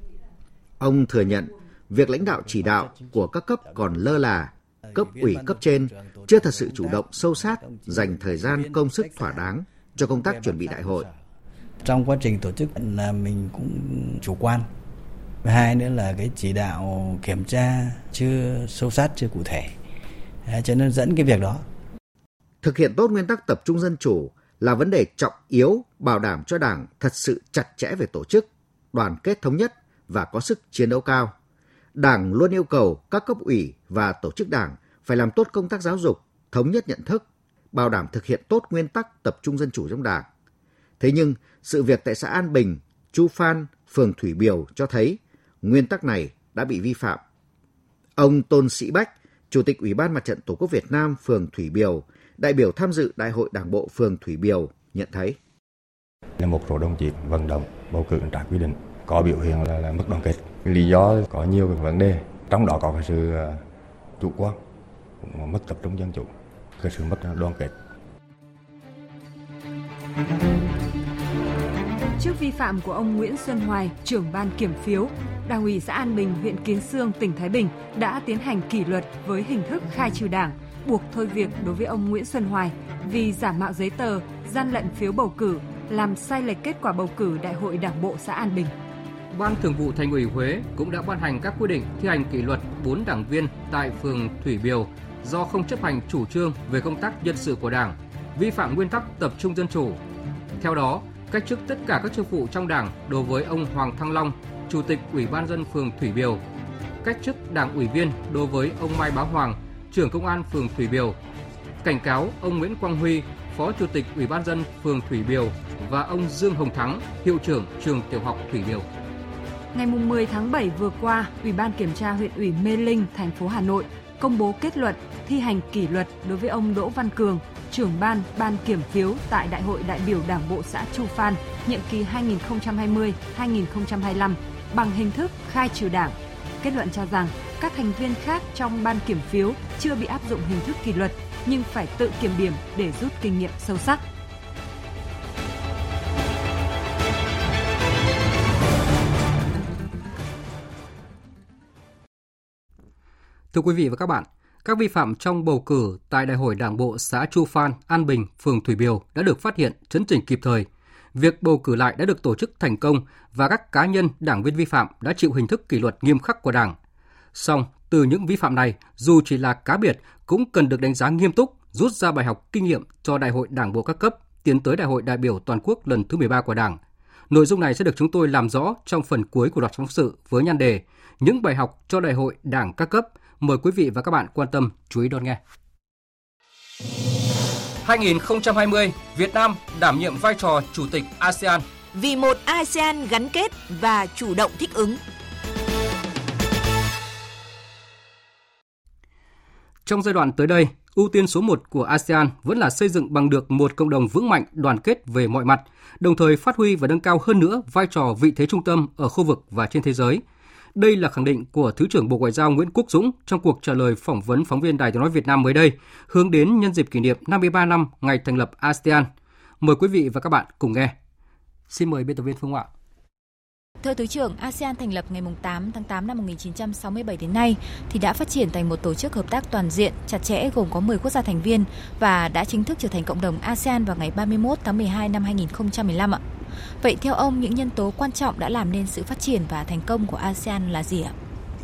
Ông thừa nhận việc lãnh đạo chỉ đạo của các cấp còn lơ là, cấp ủy cấp trên chưa thật sự chủ động sâu sát, dành thời gian công sức thỏa đáng cho công tác chuẩn bị đại hội. Trong quá trình tổ chức là mình cũng chủ quan. Hai nữa là cái chỉ đạo kiểm tra chưa sâu sát chưa cụ thể. Cho nên dẫn cái việc đó. Thực hiện tốt nguyên tắc tập trung dân chủ là vấn đề trọng yếu bảo đảm cho đảng thật sự chặt chẽ về tổ chức đoàn kết thống nhất và có sức chiến đấu cao. Đảng luôn yêu cầu các cấp ủy và tổ chức đảng phải làm tốt công tác giáo dục thống nhất nhận thức bảo đảm thực hiện tốt nguyên tắc tập trung dân chủ trong đảng thế nhưng sự việc tại xã an bình chu phan phường thủy biều cho thấy nguyên tắc này đã bị vi phạm. Ông Tôn Sĩ Bách, Chủ tịch Ủy ban Mặt trận Tổ quốc Việt Nam phường Thủy Biều, đại biểu tham dự Đại hội Đảng bộ phường Thủy Biều nhận thấy. Là một số đồng chí vận động bầu cử trái quy định, có biểu hiện là, là mất đoàn kết. Lý do có nhiều cái vấn đề, trong đó có cái sự à, chủ quan, mất tập trung dân chủ, cái sự mất đoàn kết. Trước vi phạm của ông Nguyễn Xuân Hoài, trưởng ban kiểm phiếu, Đảng ủy xã An Bình, huyện Kiến Sương, tỉnh Thái Bình đã tiến hành kỷ luật với hình thức khai trừ đảng, buộc thôi việc đối với ông Nguyễn Xuân Hoài vì giả mạo giấy tờ, gian lận phiếu bầu cử, làm sai lệch kết quả bầu cử Đại hội Đảng bộ xã An Bình. Ban Thường vụ Thành ủy Huế cũng đã ban hành các quy định thi hành kỷ luật 4 đảng viên tại phường Thủy Biều do không chấp hành chủ trương về công tác nhân sự của Đảng, vi phạm nguyên tắc tập trung dân chủ. Theo đó, cách chức tất cả các chức vụ trong Đảng đối với ông Hoàng Thăng Long, Chủ tịch Ủy ban dân phường Thủy Biều, cách chức Đảng ủy viên đối với ông Mai Bá Hoàng, trưởng công an phường Thủy Biều, cảnh cáo ông Nguyễn Quang Huy, Phó Chủ tịch Ủy ban dân phường Thủy Biều và ông Dương Hồng Thắng, hiệu trưởng trường tiểu học Thủy Biều. Ngày 10 tháng 7 vừa qua, Ủy ban kiểm tra huyện ủy Mê Linh, thành phố Hà Nội công bố kết luận thi hành kỷ luật đối với ông Đỗ Văn Cường, trưởng ban ban kiểm phiếu tại Đại hội đại biểu Đảng bộ xã Chu Phan nhiệm kỳ 2020-2025 bằng hình thức khai trừ đảng. Kết luận cho rằng các thành viên khác trong ban kiểm phiếu chưa bị áp dụng hình thức kỷ luật nhưng phải tự kiểm điểm để rút kinh nghiệm sâu sắc. Thưa quý vị và các bạn, các vi phạm trong bầu cử tại Đại hội Đảng bộ xã Chu Phan, An Bình, phường Thủy Biều đã được phát hiện, chấn chỉnh kịp thời. Việc bầu cử lại đã được tổ chức thành công và các cá nhân đảng viên vi phạm đã chịu hình thức kỷ luật nghiêm khắc của Đảng. Song, từ những vi phạm này, dù chỉ là cá biệt cũng cần được đánh giá nghiêm túc, rút ra bài học kinh nghiệm cho Đại hội Đảng bộ các cấp tiến tới Đại hội đại biểu toàn quốc lần thứ 13 của Đảng. Nội dung này sẽ được chúng tôi làm rõ trong phần cuối của loạt phóng sự với nhan đề Những bài học cho Đại hội Đảng các cấp – Mời quý vị và các bạn quan tâm chú ý đón nghe. 2020, Việt Nam đảm nhiệm vai trò chủ tịch ASEAN. Vì một ASEAN gắn kết và chủ động thích ứng. Trong giai đoạn tới đây, ưu tiên số 1 của ASEAN vẫn là xây dựng bằng được một cộng đồng vững mạnh, đoàn kết về mọi mặt, đồng thời phát huy và nâng cao hơn nữa vai trò vị thế trung tâm ở khu vực và trên thế giới. Đây là khẳng định của Thứ trưởng Bộ Ngoại giao Nguyễn Quốc Dũng trong cuộc trả lời phỏng vấn phóng viên Đài tiếng nói Việt Nam mới đây, hướng đến nhân dịp kỷ niệm 53 năm ngày thành lập ASEAN. Mời quý vị và các bạn cùng nghe. Xin mời biên tập viên Phương Ạ. Thưa Thứ trưởng, ASEAN thành lập ngày 8 tháng 8 năm 1967 đến nay thì đã phát triển thành một tổ chức hợp tác toàn diện, chặt chẽ gồm có 10 quốc gia thành viên và đã chính thức trở thành cộng đồng ASEAN vào ngày 31 tháng 12 năm 2015 ạ. Vậy theo ông, những nhân tố quan trọng đã làm nên sự phát triển và thành công của ASEAN là gì ạ?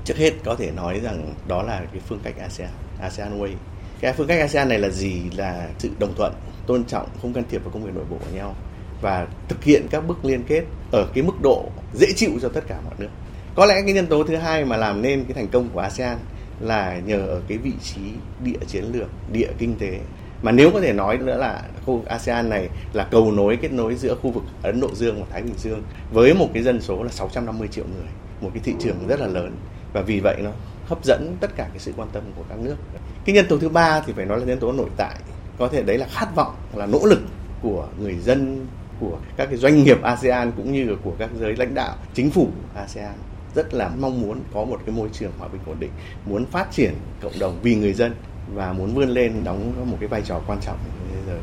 Trước hết có thể nói rằng đó là cái phương cách ASEAN, ASEAN Way. Cái phương cách ASEAN này là gì? Là sự đồng thuận, tôn trọng, không can thiệp vào công việc nội bộ của nhau và thực hiện các bước liên kết ở cái mức độ dễ chịu cho tất cả mọi nước. Có lẽ cái nhân tố thứ hai mà làm nên cái thành công của ASEAN là nhờ ở cái vị trí địa chiến lược, địa kinh tế. Mà nếu có thể nói nữa là khu vực ASEAN này là cầu nối kết nối giữa khu vực Ấn Độ Dương và Thái Bình Dương với một cái dân số là 650 triệu người, một cái thị trường rất là lớn. Và vì vậy nó hấp dẫn tất cả cái sự quan tâm của các nước. Cái nhân tố thứ ba thì phải nói là nhân tố nội tại, có thể đấy là khát vọng, là nỗ lực của người dân của các cái doanh nghiệp ASEAN cũng như của các giới lãnh đạo chính phủ ASEAN. Rất là mong muốn có một cái môi trường hòa bình ổn định, muốn phát triển cộng đồng vì người dân và muốn vươn lên đóng một cái vai trò quan trọng thế giới.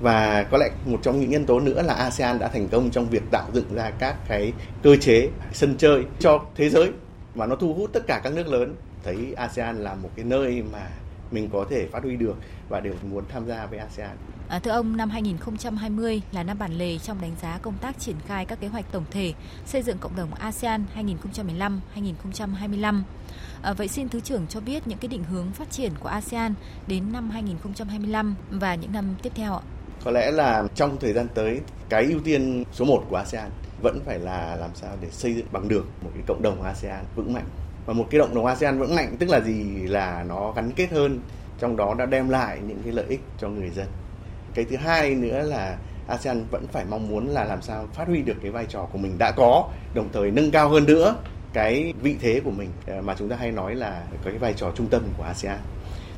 Và có lẽ một trong những nhân tố nữa là ASEAN đã thành công trong việc tạo dựng ra các cái cơ chế sân chơi cho thế giới và nó thu hút tất cả các nước lớn thấy ASEAN là một cái nơi mà mình có thể phát huy được và đều muốn tham gia với ASEAN. À, thưa ông, năm 2020 là năm bản lề trong đánh giá công tác triển khai các kế hoạch tổng thể xây dựng cộng đồng ASEAN 2015-2025. À, vậy xin Thứ trưởng cho biết những cái định hướng phát triển của ASEAN đến năm 2025 và những năm tiếp theo ạ? Có lẽ là trong thời gian tới, cái ưu tiên số 1 của ASEAN vẫn phải là làm sao để xây dựng bằng được một cái cộng đồng ASEAN vững mạnh. Và một cái cộng đồng ASEAN vững mạnh tức là gì? Là nó gắn kết hơn, trong đó đã đem lại những cái lợi ích cho người dân cái thứ hai nữa là ASEAN vẫn phải mong muốn là làm sao phát huy được cái vai trò của mình đã có đồng thời nâng cao hơn nữa cái vị thế của mình ờ, mà chúng ta hay nói là có cái vai trò trung tâm của ASEAN.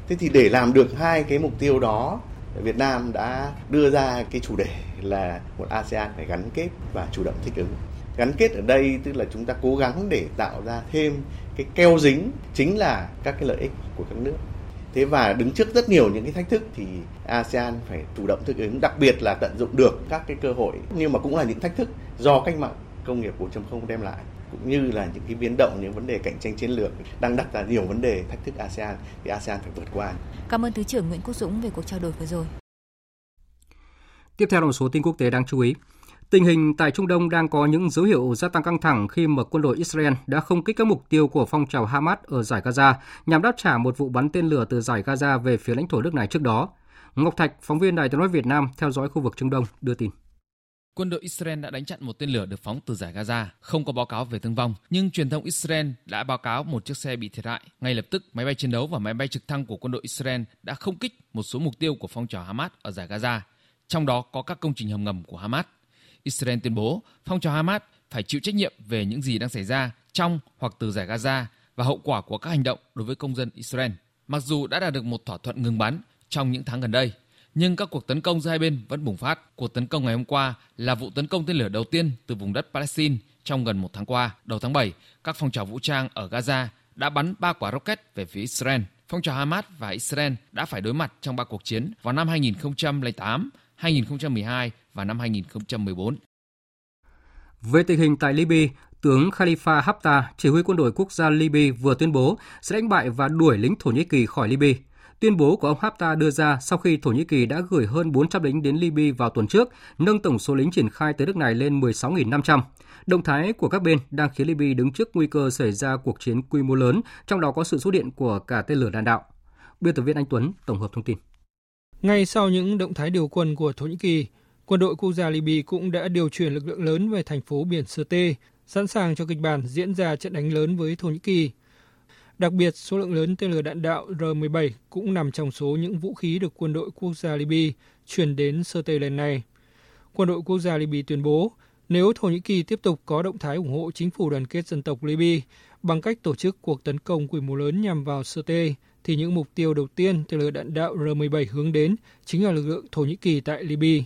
Thế thì để làm được hai cái mục tiêu đó, Việt Nam đã đưa ra cái chủ đề là một ASEAN phải gắn kết và chủ động thích ứng. Gắn kết ở đây tức là chúng ta cố gắng để tạo ra thêm cái keo dính chính là các cái lợi ích của các nước thế và đứng trước rất nhiều những cái thách thức thì ASEAN phải chủ động thích ứng đặc biệt là tận dụng được các cái cơ hội nhưng mà cũng là những thách thức do cách mạng công nghiệp 4.0 đem lại cũng như là những cái biến động những vấn đề cạnh tranh chiến lược đang đặt ra nhiều vấn đề thách thức ASEAN thì ASEAN phải vượt qua. Cảm ơn Thứ trưởng Nguyễn Quốc Dũng về cuộc trao đổi vừa rồi. Tiếp theo là một số tin quốc tế đáng chú ý. Tình hình tại Trung Đông đang có những dấu hiệu gia tăng căng thẳng khi mà quân đội Israel đã không kích các mục tiêu của phong trào Hamas ở giải Gaza nhằm đáp trả một vụ bắn tên lửa từ giải Gaza về phía lãnh thổ nước này trước đó. Ngọc Thạch, phóng viên Đài tiếng nói Việt Nam theo dõi khu vực Trung Đông đưa tin. Quân đội Israel đã đánh chặn một tên lửa được phóng từ giải Gaza, không có báo cáo về thương vong, nhưng truyền thông Israel đã báo cáo một chiếc xe bị thiệt hại. Ngay lập tức, máy bay chiến đấu và máy bay trực thăng của quân đội Israel đã không kích một số mục tiêu của phong trào Hamas ở giải Gaza, trong đó có các công trình hầm ngầm của Hamas. Israel tuyên bố phong trào Hamas phải chịu trách nhiệm về những gì đang xảy ra trong hoặc từ giải Gaza và hậu quả của các hành động đối với công dân Israel. Mặc dù đã đạt được một thỏa thuận ngừng bắn trong những tháng gần đây, nhưng các cuộc tấn công giữa hai bên vẫn bùng phát. Cuộc tấn công ngày hôm qua là vụ tấn công tên lửa đầu tiên từ vùng đất Palestine trong gần một tháng qua. Đầu tháng 7, các phong trào vũ trang ở Gaza đã bắn ba quả rocket về phía Israel. Phong trào Hamas và Israel đã phải đối mặt trong ba cuộc chiến vào năm 2008, 2012 và năm 2014. Về tình hình tại Libya, tướng Khalifa Haftar, chỉ huy quân đội quốc gia Libya vừa tuyên bố sẽ đánh bại và đuổi lính Thổ Nhĩ Kỳ khỏi Libya. Tuyên bố của ông Haftar đưa ra sau khi Thổ Nhĩ Kỳ đã gửi hơn 400 lính đến Libya vào tuần trước, nâng tổng số lính triển khai tới nước này lên 16.500. Động thái của các bên đang khiến Libya đứng trước nguy cơ xảy ra cuộc chiến quy mô lớn, trong đó có sự xuất hiện của cả tên lửa đạn đạo. Biên tập viên Anh Tuấn tổng hợp thông tin. Ngay sau những động thái điều quân của Thổ Nhĩ Kỳ, quân đội quốc gia Libya cũng đã điều chuyển lực lượng lớn về thành phố biển Sirte, sẵn sàng cho kịch bản diễn ra trận đánh lớn với Thổ Nhĩ Kỳ. Đặc biệt, số lượng lớn tên lửa đạn đạo R-17 cũng nằm trong số những vũ khí được quân đội quốc gia Libya chuyển đến Sirte lần này. Quân đội quốc gia Libya tuyên bố, nếu Thổ Nhĩ Kỳ tiếp tục có động thái ủng hộ chính phủ đoàn kết dân tộc Libya bằng cách tổ chức cuộc tấn công quy mô lớn nhằm vào Sirte, thì những mục tiêu đầu tiên tên lửa đạn đạo R-17 hướng đến chính là lực lượng Thổ Nhĩ Kỳ tại Libya.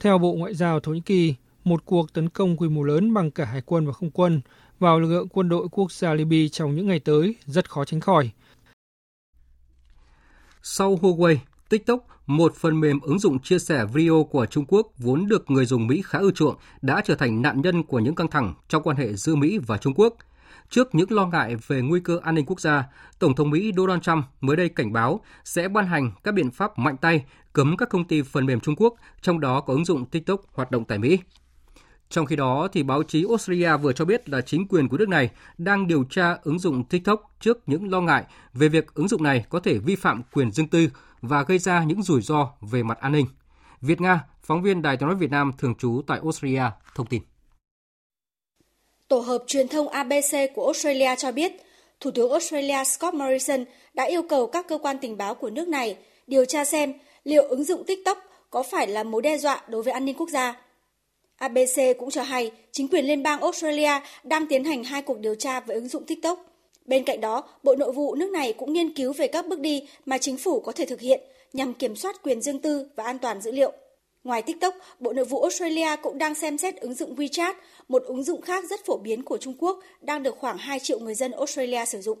Theo Bộ Ngoại giao Thổ Nhĩ Kỳ, một cuộc tấn công quy mô lớn bằng cả hải quân và không quân vào lực lượng quân đội quốc gia Libya trong những ngày tới rất khó tránh khỏi. Sau Huawei, TikTok, một phần mềm ứng dụng chia sẻ video của Trung Quốc vốn được người dùng Mỹ khá ưa chuộng, đã trở thành nạn nhân của những căng thẳng trong quan hệ giữa Mỹ và Trung Quốc. Trước những lo ngại về nguy cơ an ninh quốc gia, Tổng thống Mỹ Donald Trump mới đây cảnh báo sẽ ban hành các biện pháp mạnh tay cấm các công ty phần mềm Trung Quốc, trong đó có ứng dụng TikTok hoạt động tại Mỹ. Trong khi đó, thì báo chí Australia vừa cho biết là chính quyền của nước này đang điều tra ứng dụng TikTok trước những lo ngại về việc ứng dụng này có thể vi phạm quyền riêng tư và gây ra những rủi ro về mặt an ninh. Việt Nga, phóng viên Đài tiếng nói Việt Nam thường trú tại Australia, thông tin. Tổ hợp truyền thông ABC của Australia cho biết, Thủ tướng Australia Scott Morrison đã yêu cầu các cơ quan tình báo của nước này điều tra xem liệu ứng dụng TikTok có phải là mối đe dọa đối với an ninh quốc gia. ABC cũng cho hay chính quyền liên bang Australia đang tiến hành hai cuộc điều tra về ứng dụng TikTok. Bên cạnh đó, Bộ Nội vụ nước này cũng nghiên cứu về các bước đi mà chính phủ có thể thực hiện nhằm kiểm soát quyền riêng tư và an toàn dữ liệu. Ngoài TikTok, Bộ Nội vụ Australia cũng đang xem xét ứng dụng WeChat, một ứng dụng khác rất phổ biến của Trung Quốc, đang được khoảng 2 triệu người dân Australia sử dụng.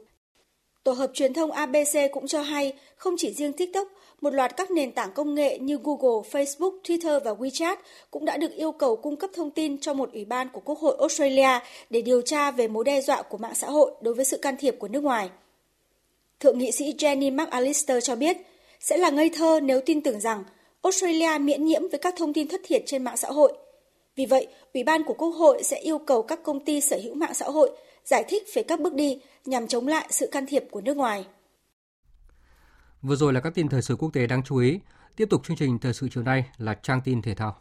Tổ hợp truyền thông ABC cũng cho hay, không chỉ riêng TikTok, một loạt các nền tảng công nghệ như Google, Facebook, Twitter và WeChat cũng đã được yêu cầu cung cấp thông tin cho một ủy ban của Quốc hội Australia để điều tra về mối đe dọa của mạng xã hội đối với sự can thiệp của nước ngoài. Thượng nghị sĩ Jenny McAllister cho biết, sẽ là ngây thơ nếu tin tưởng rằng Australia miễn nhiễm với các thông tin thất thiệt trên mạng xã hội. Vì vậy, Ủy ban của Quốc hội sẽ yêu cầu các công ty sở hữu mạng xã hội giải thích về các bước đi nhằm chống lại sự can thiệp của nước ngoài. Vừa rồi là các tin thời sự quốc tế đáng chú ý. Tiếp tục chương trình thời sự chiều nay là trang tin thể thao.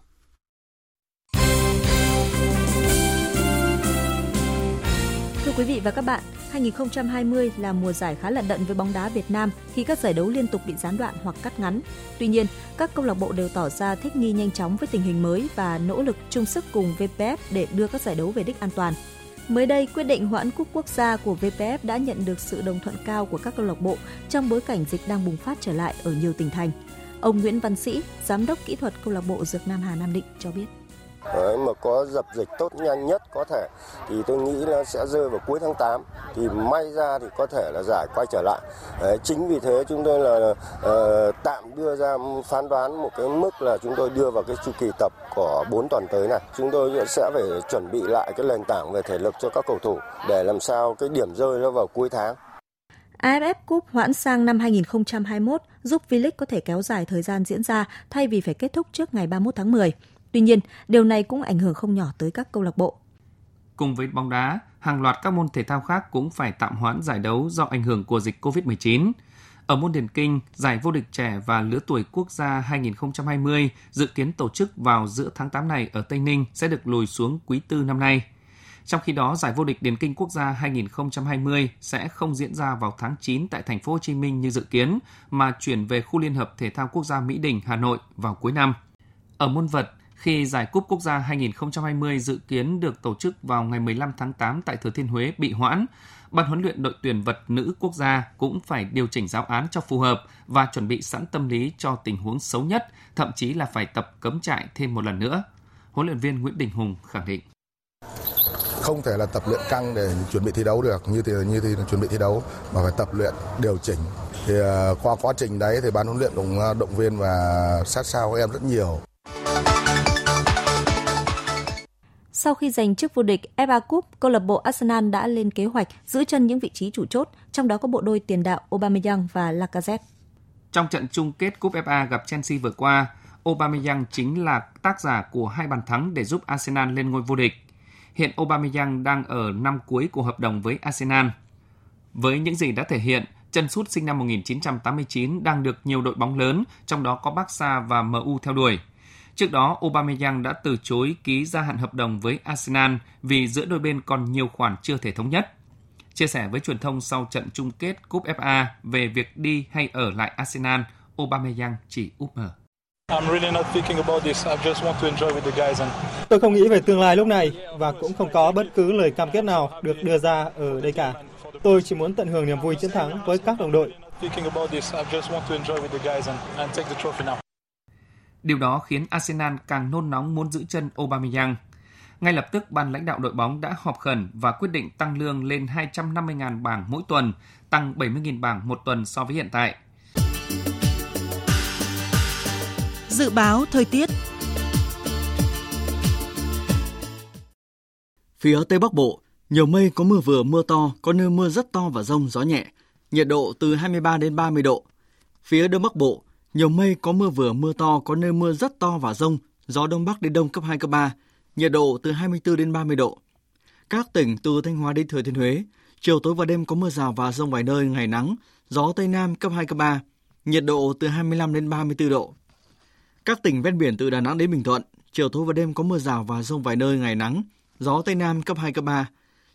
Thưa quý vị và các bạn, 2020 là mùa giải khá lận đận với bóng đá Việt Nam khi các giải đấu liên tục bị gián đoạn hoặc cắt ngắn. Tuy nhiên, các câu lạc bộ đều tỏ ra thích nghi nhanh chóng với tình hình mới và nỗ lực chung sức cùng VPF để đưa các giải đấu về đích an toàn. Mới đây, quyết định hoãn cúp quốc gia của VPF đã nhận được sự đồng thuận cao của các câu lạc bộ trong bối cảnh dịch đang bùng phát trở lại ở nhiều tỉnh thành. Ông Nguyễn Văn Sĩ, giám đốc kỹ thuật câu lạc bộ Dược Nam Hà Nam Định cho biết. Đấy, mà có dập dịch tốt nhanh nhất có thể thì tôi nghĩ nó sẽ rơi vào cuối tháng 8 thì may ra thì có thể là giải quay trở lại. Đấy, chính vì thế chúng tôi là uh, tạm đưa ra phán đoán một cái mức là chúng tôi đưa vào cái chu kỳ tập của 4 tuần tới này. Chúng tôi sẽ phải chuẩn bị lại cái nền tảng về thể lực cho các cầu thủ để làm sao cái điểm rơi nó vào cuối tháng. AFF Cup hoãn sang năm 2021 giúp V-League có thể kéo dài thời gian diễn ra thay vì phải kết thúc trước ngày 31 tháng 10. Tuy nhiên, điều này cũng ảnh hưởng không nhỏ tới các câu lạc bộ. Cùng với bóng đá, hàng loạt các môn thể thao khác cũng phải tạm hoãn giải đấu do ảnh hưởng của dịch COVID-19. Ở môn điền kinh, giải vô địch trẻ và lứa tuổi quốc gia 2020 dự kiến tổ chức vào giữa tháng 8 này ở Tây Ninh sẽ được lùi xuống quý tư năm nay. Trong khi đó, giải vô địch điền kinh quốc gia 2020 sẽ không diễn ra vào tháng 9 tại thành phố Hồ Chí Minh như dự kiến mà chuyển về khu Liên hợp Thể thao Quốc gia Mỹ Đình, Hà Nội vào cuối năm. Ở môn vật, khi giải cúp quốc gia 2020 dự kiến được tổ chức vào ngày 15 tháng 8 tại Thừa Thiên Huế bị hoãn, ban huấn luyện đội tuyển vật nữ quốc gia cũng phải điều chỉnh giáo án cho phù hợp và chuẩn bị sẵn tâm lý cho tình huống xấu nhất, thậm chí là phải tập cấm trại thêm một lần nữa. Huấn luyện viên Nguyễn Đình Hùng khẳng định. Không thể là tập luyện căng để chuẩn bị thi đấu được như thì như thì chuẩn bị thi đấu mà phải tập luyện điều chỉnh. Thì à, qua quá trình đấy thì ban huấn luyện cũng à, động viên và sát sao các em rất nhiều. Sau khi giành chức vô địch FA Cup, câu lạc bộ Arsenal đã lên kế hoạch giữ chân những vị trí chủ chốt, trong đó có bộ đôi tiền đạo Aubameyang và Lacazette. Trong trận chung kết Cúp FA gặp Chelsea vừa qua, Aubameyang chính là tác giả của hai bàn thắng để giúp Arsenal lên ngôi vô địch. Hiện Aubameyang đang ở năm cuối của hợp đồng với Arsenal. Với những gì đã thể hiện, chân sút sinh năm 1989 đang được nhiều đội bóng lớn, trong đó có Barca và MU theo đuổi – Trước đó, Aubameyang đã từ chối ký gia hạn hợp đồng với Arsenal vì giữa đôi bên còn nhiều khoản chưa thể thống nhất. Chia sẻ với truyền thông sau trận chung kết Cúp FA về việc đi hay ở lại Arsenal, Aubameyang chỉ úp mở. Tôi không nghĩ về tương lai lúc này và cũng không có bất cứ lời cam kết nào được đưa ra ở đây cả. Tôi chỉ muốn tận hưởng niềm vui chiến thắng với các đồng đội Điều đó khiến Arsenal càng nôn nóng muốn giữ chân Aubameyang. Ngay lập tức, ban lãnh đạo đội bóng đã họp khẩn và quyết định tăng lương lên 250.000 bảng mỗi tuần, tăng 70.000 bảng một tuần so với hiện tại. Dự báo thời tiết Phía Tây Bắc Bộ, nhiều mây có mưa vừa mưa to, có nơi mưa rất to và rông gió nhẹ, nhiệt độ từ 23 đến 30 độ. Phía Đông Bắc Bộ, nhiều mây có mưa vừa mưa to, có nơi mưa rất to và rông, gió Đông Bắc đến Đông cấp 2, cấp 3, nhiệt độ từ 24 đến 30 độ. Các tỉnh từ Thanh Hóa đến Thừa Thiên Huế, chiều tối và đêm có mưa rào và rông vài nơi, ngày nắng, gió Tây Nam cấp 2, cấp 3, nhiệt độ từ 25 đến 34 độ. Các tỉnh ven biển từ Đà Nẵng đến Bình Thuận, chiều tối và đêm có mưa rào và rông vài nơi, ngày nắng, gió Tây Nam cấp 2, cấp 3,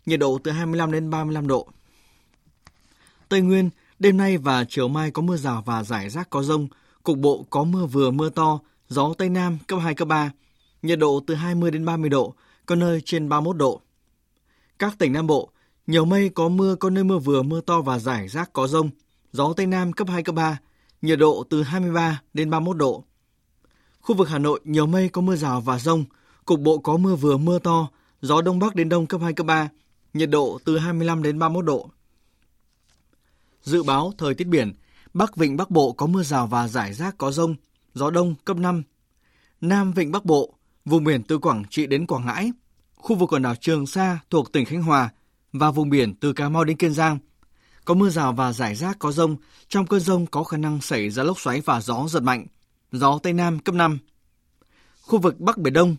nhiệt độ từ 25 đến 35 độ. Tây Nguyên, đêm nay và chiều mai có mưa rào và rải rác có rông, cục bộ có mưa vừa mưa to, gió Tây Nam cấp 2, cấp 3, nhiệt độ từ 20 đến 30 độ, có nơi trên 31 độ. Các tỉnh Nam Bộ, nhiều mây có mưa, có nơi mưa vừa mưa to và rải rác có rông, gió Tây Nam cấp 2, cấp 3, nhiệt độ từ 23 đến 31 độ. Khu vực Hà Nội nhiều mây có mưa rào và rông, cục bộ có mưa vừa mưa to, gió Đông Bắc đến Đông cấp 2, cấp 3, nhiệt độ từ 25 đến 31 độ. Dự báo thời tiết biển, Bắc Vịnh Bắc Bộ có mưa rào và rải rác có rông, gió Đông cấp 5. Nam Vịnh Bắc Bộ, vùng biển từ Quảng Trị đến Quảng Ngãi, khu vực quần đảo Trường Sa thuộc tỉnh Khánh Hòa và vùng biển từ Cà Mau đến Kiên Giang. Có mưa rào và rải rác có rông, trong cơn rông có khả năng xảy ra lốc xoáy và gió giật mạnh, gió Tây Nam cấp 5. Khu vực Bắc Biển Đông,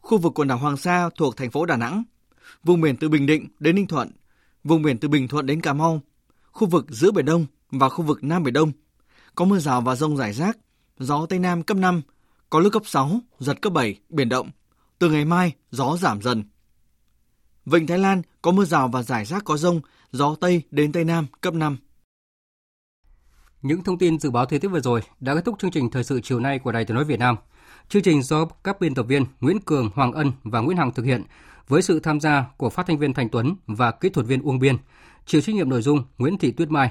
khu vực quần đảo Hoàng Sa thuộc thành phố Đà Nẵng, vùng biển từ Bình Định đến Ninh Thuận, vùng biển từ Bình Thuận đến Cà Mau, khu vực giữa Biển Đông và khu vực Nam Biển Đông. Có mưa rào và rông rải rác, gió Tây Nam cấp 5, có lúc cấp 6, giật cấp 7, biển động. Từ ngày mai, gió giảm dần. Vịnh Thái Lan có mưa rào và rải rác có rông, gió Tây đến Tây Nam cấp 5. Những thông tin dự báo thời tiết vừa rồi đã kết thúc chương trình thời sự chiều nay của Đài Tiếng nói Việt Nam. Chương trình do các biên tập viên Nguyễn Cường, Hoàng Ân và Nguyễn Hằng thực hiện với sự tham gia của phát thanh viên Thành Tuấn và kỹ thuật viên Uông Biên. Chịu trách nhiệm nội dung Nguyễn Thị Tuyết Mai.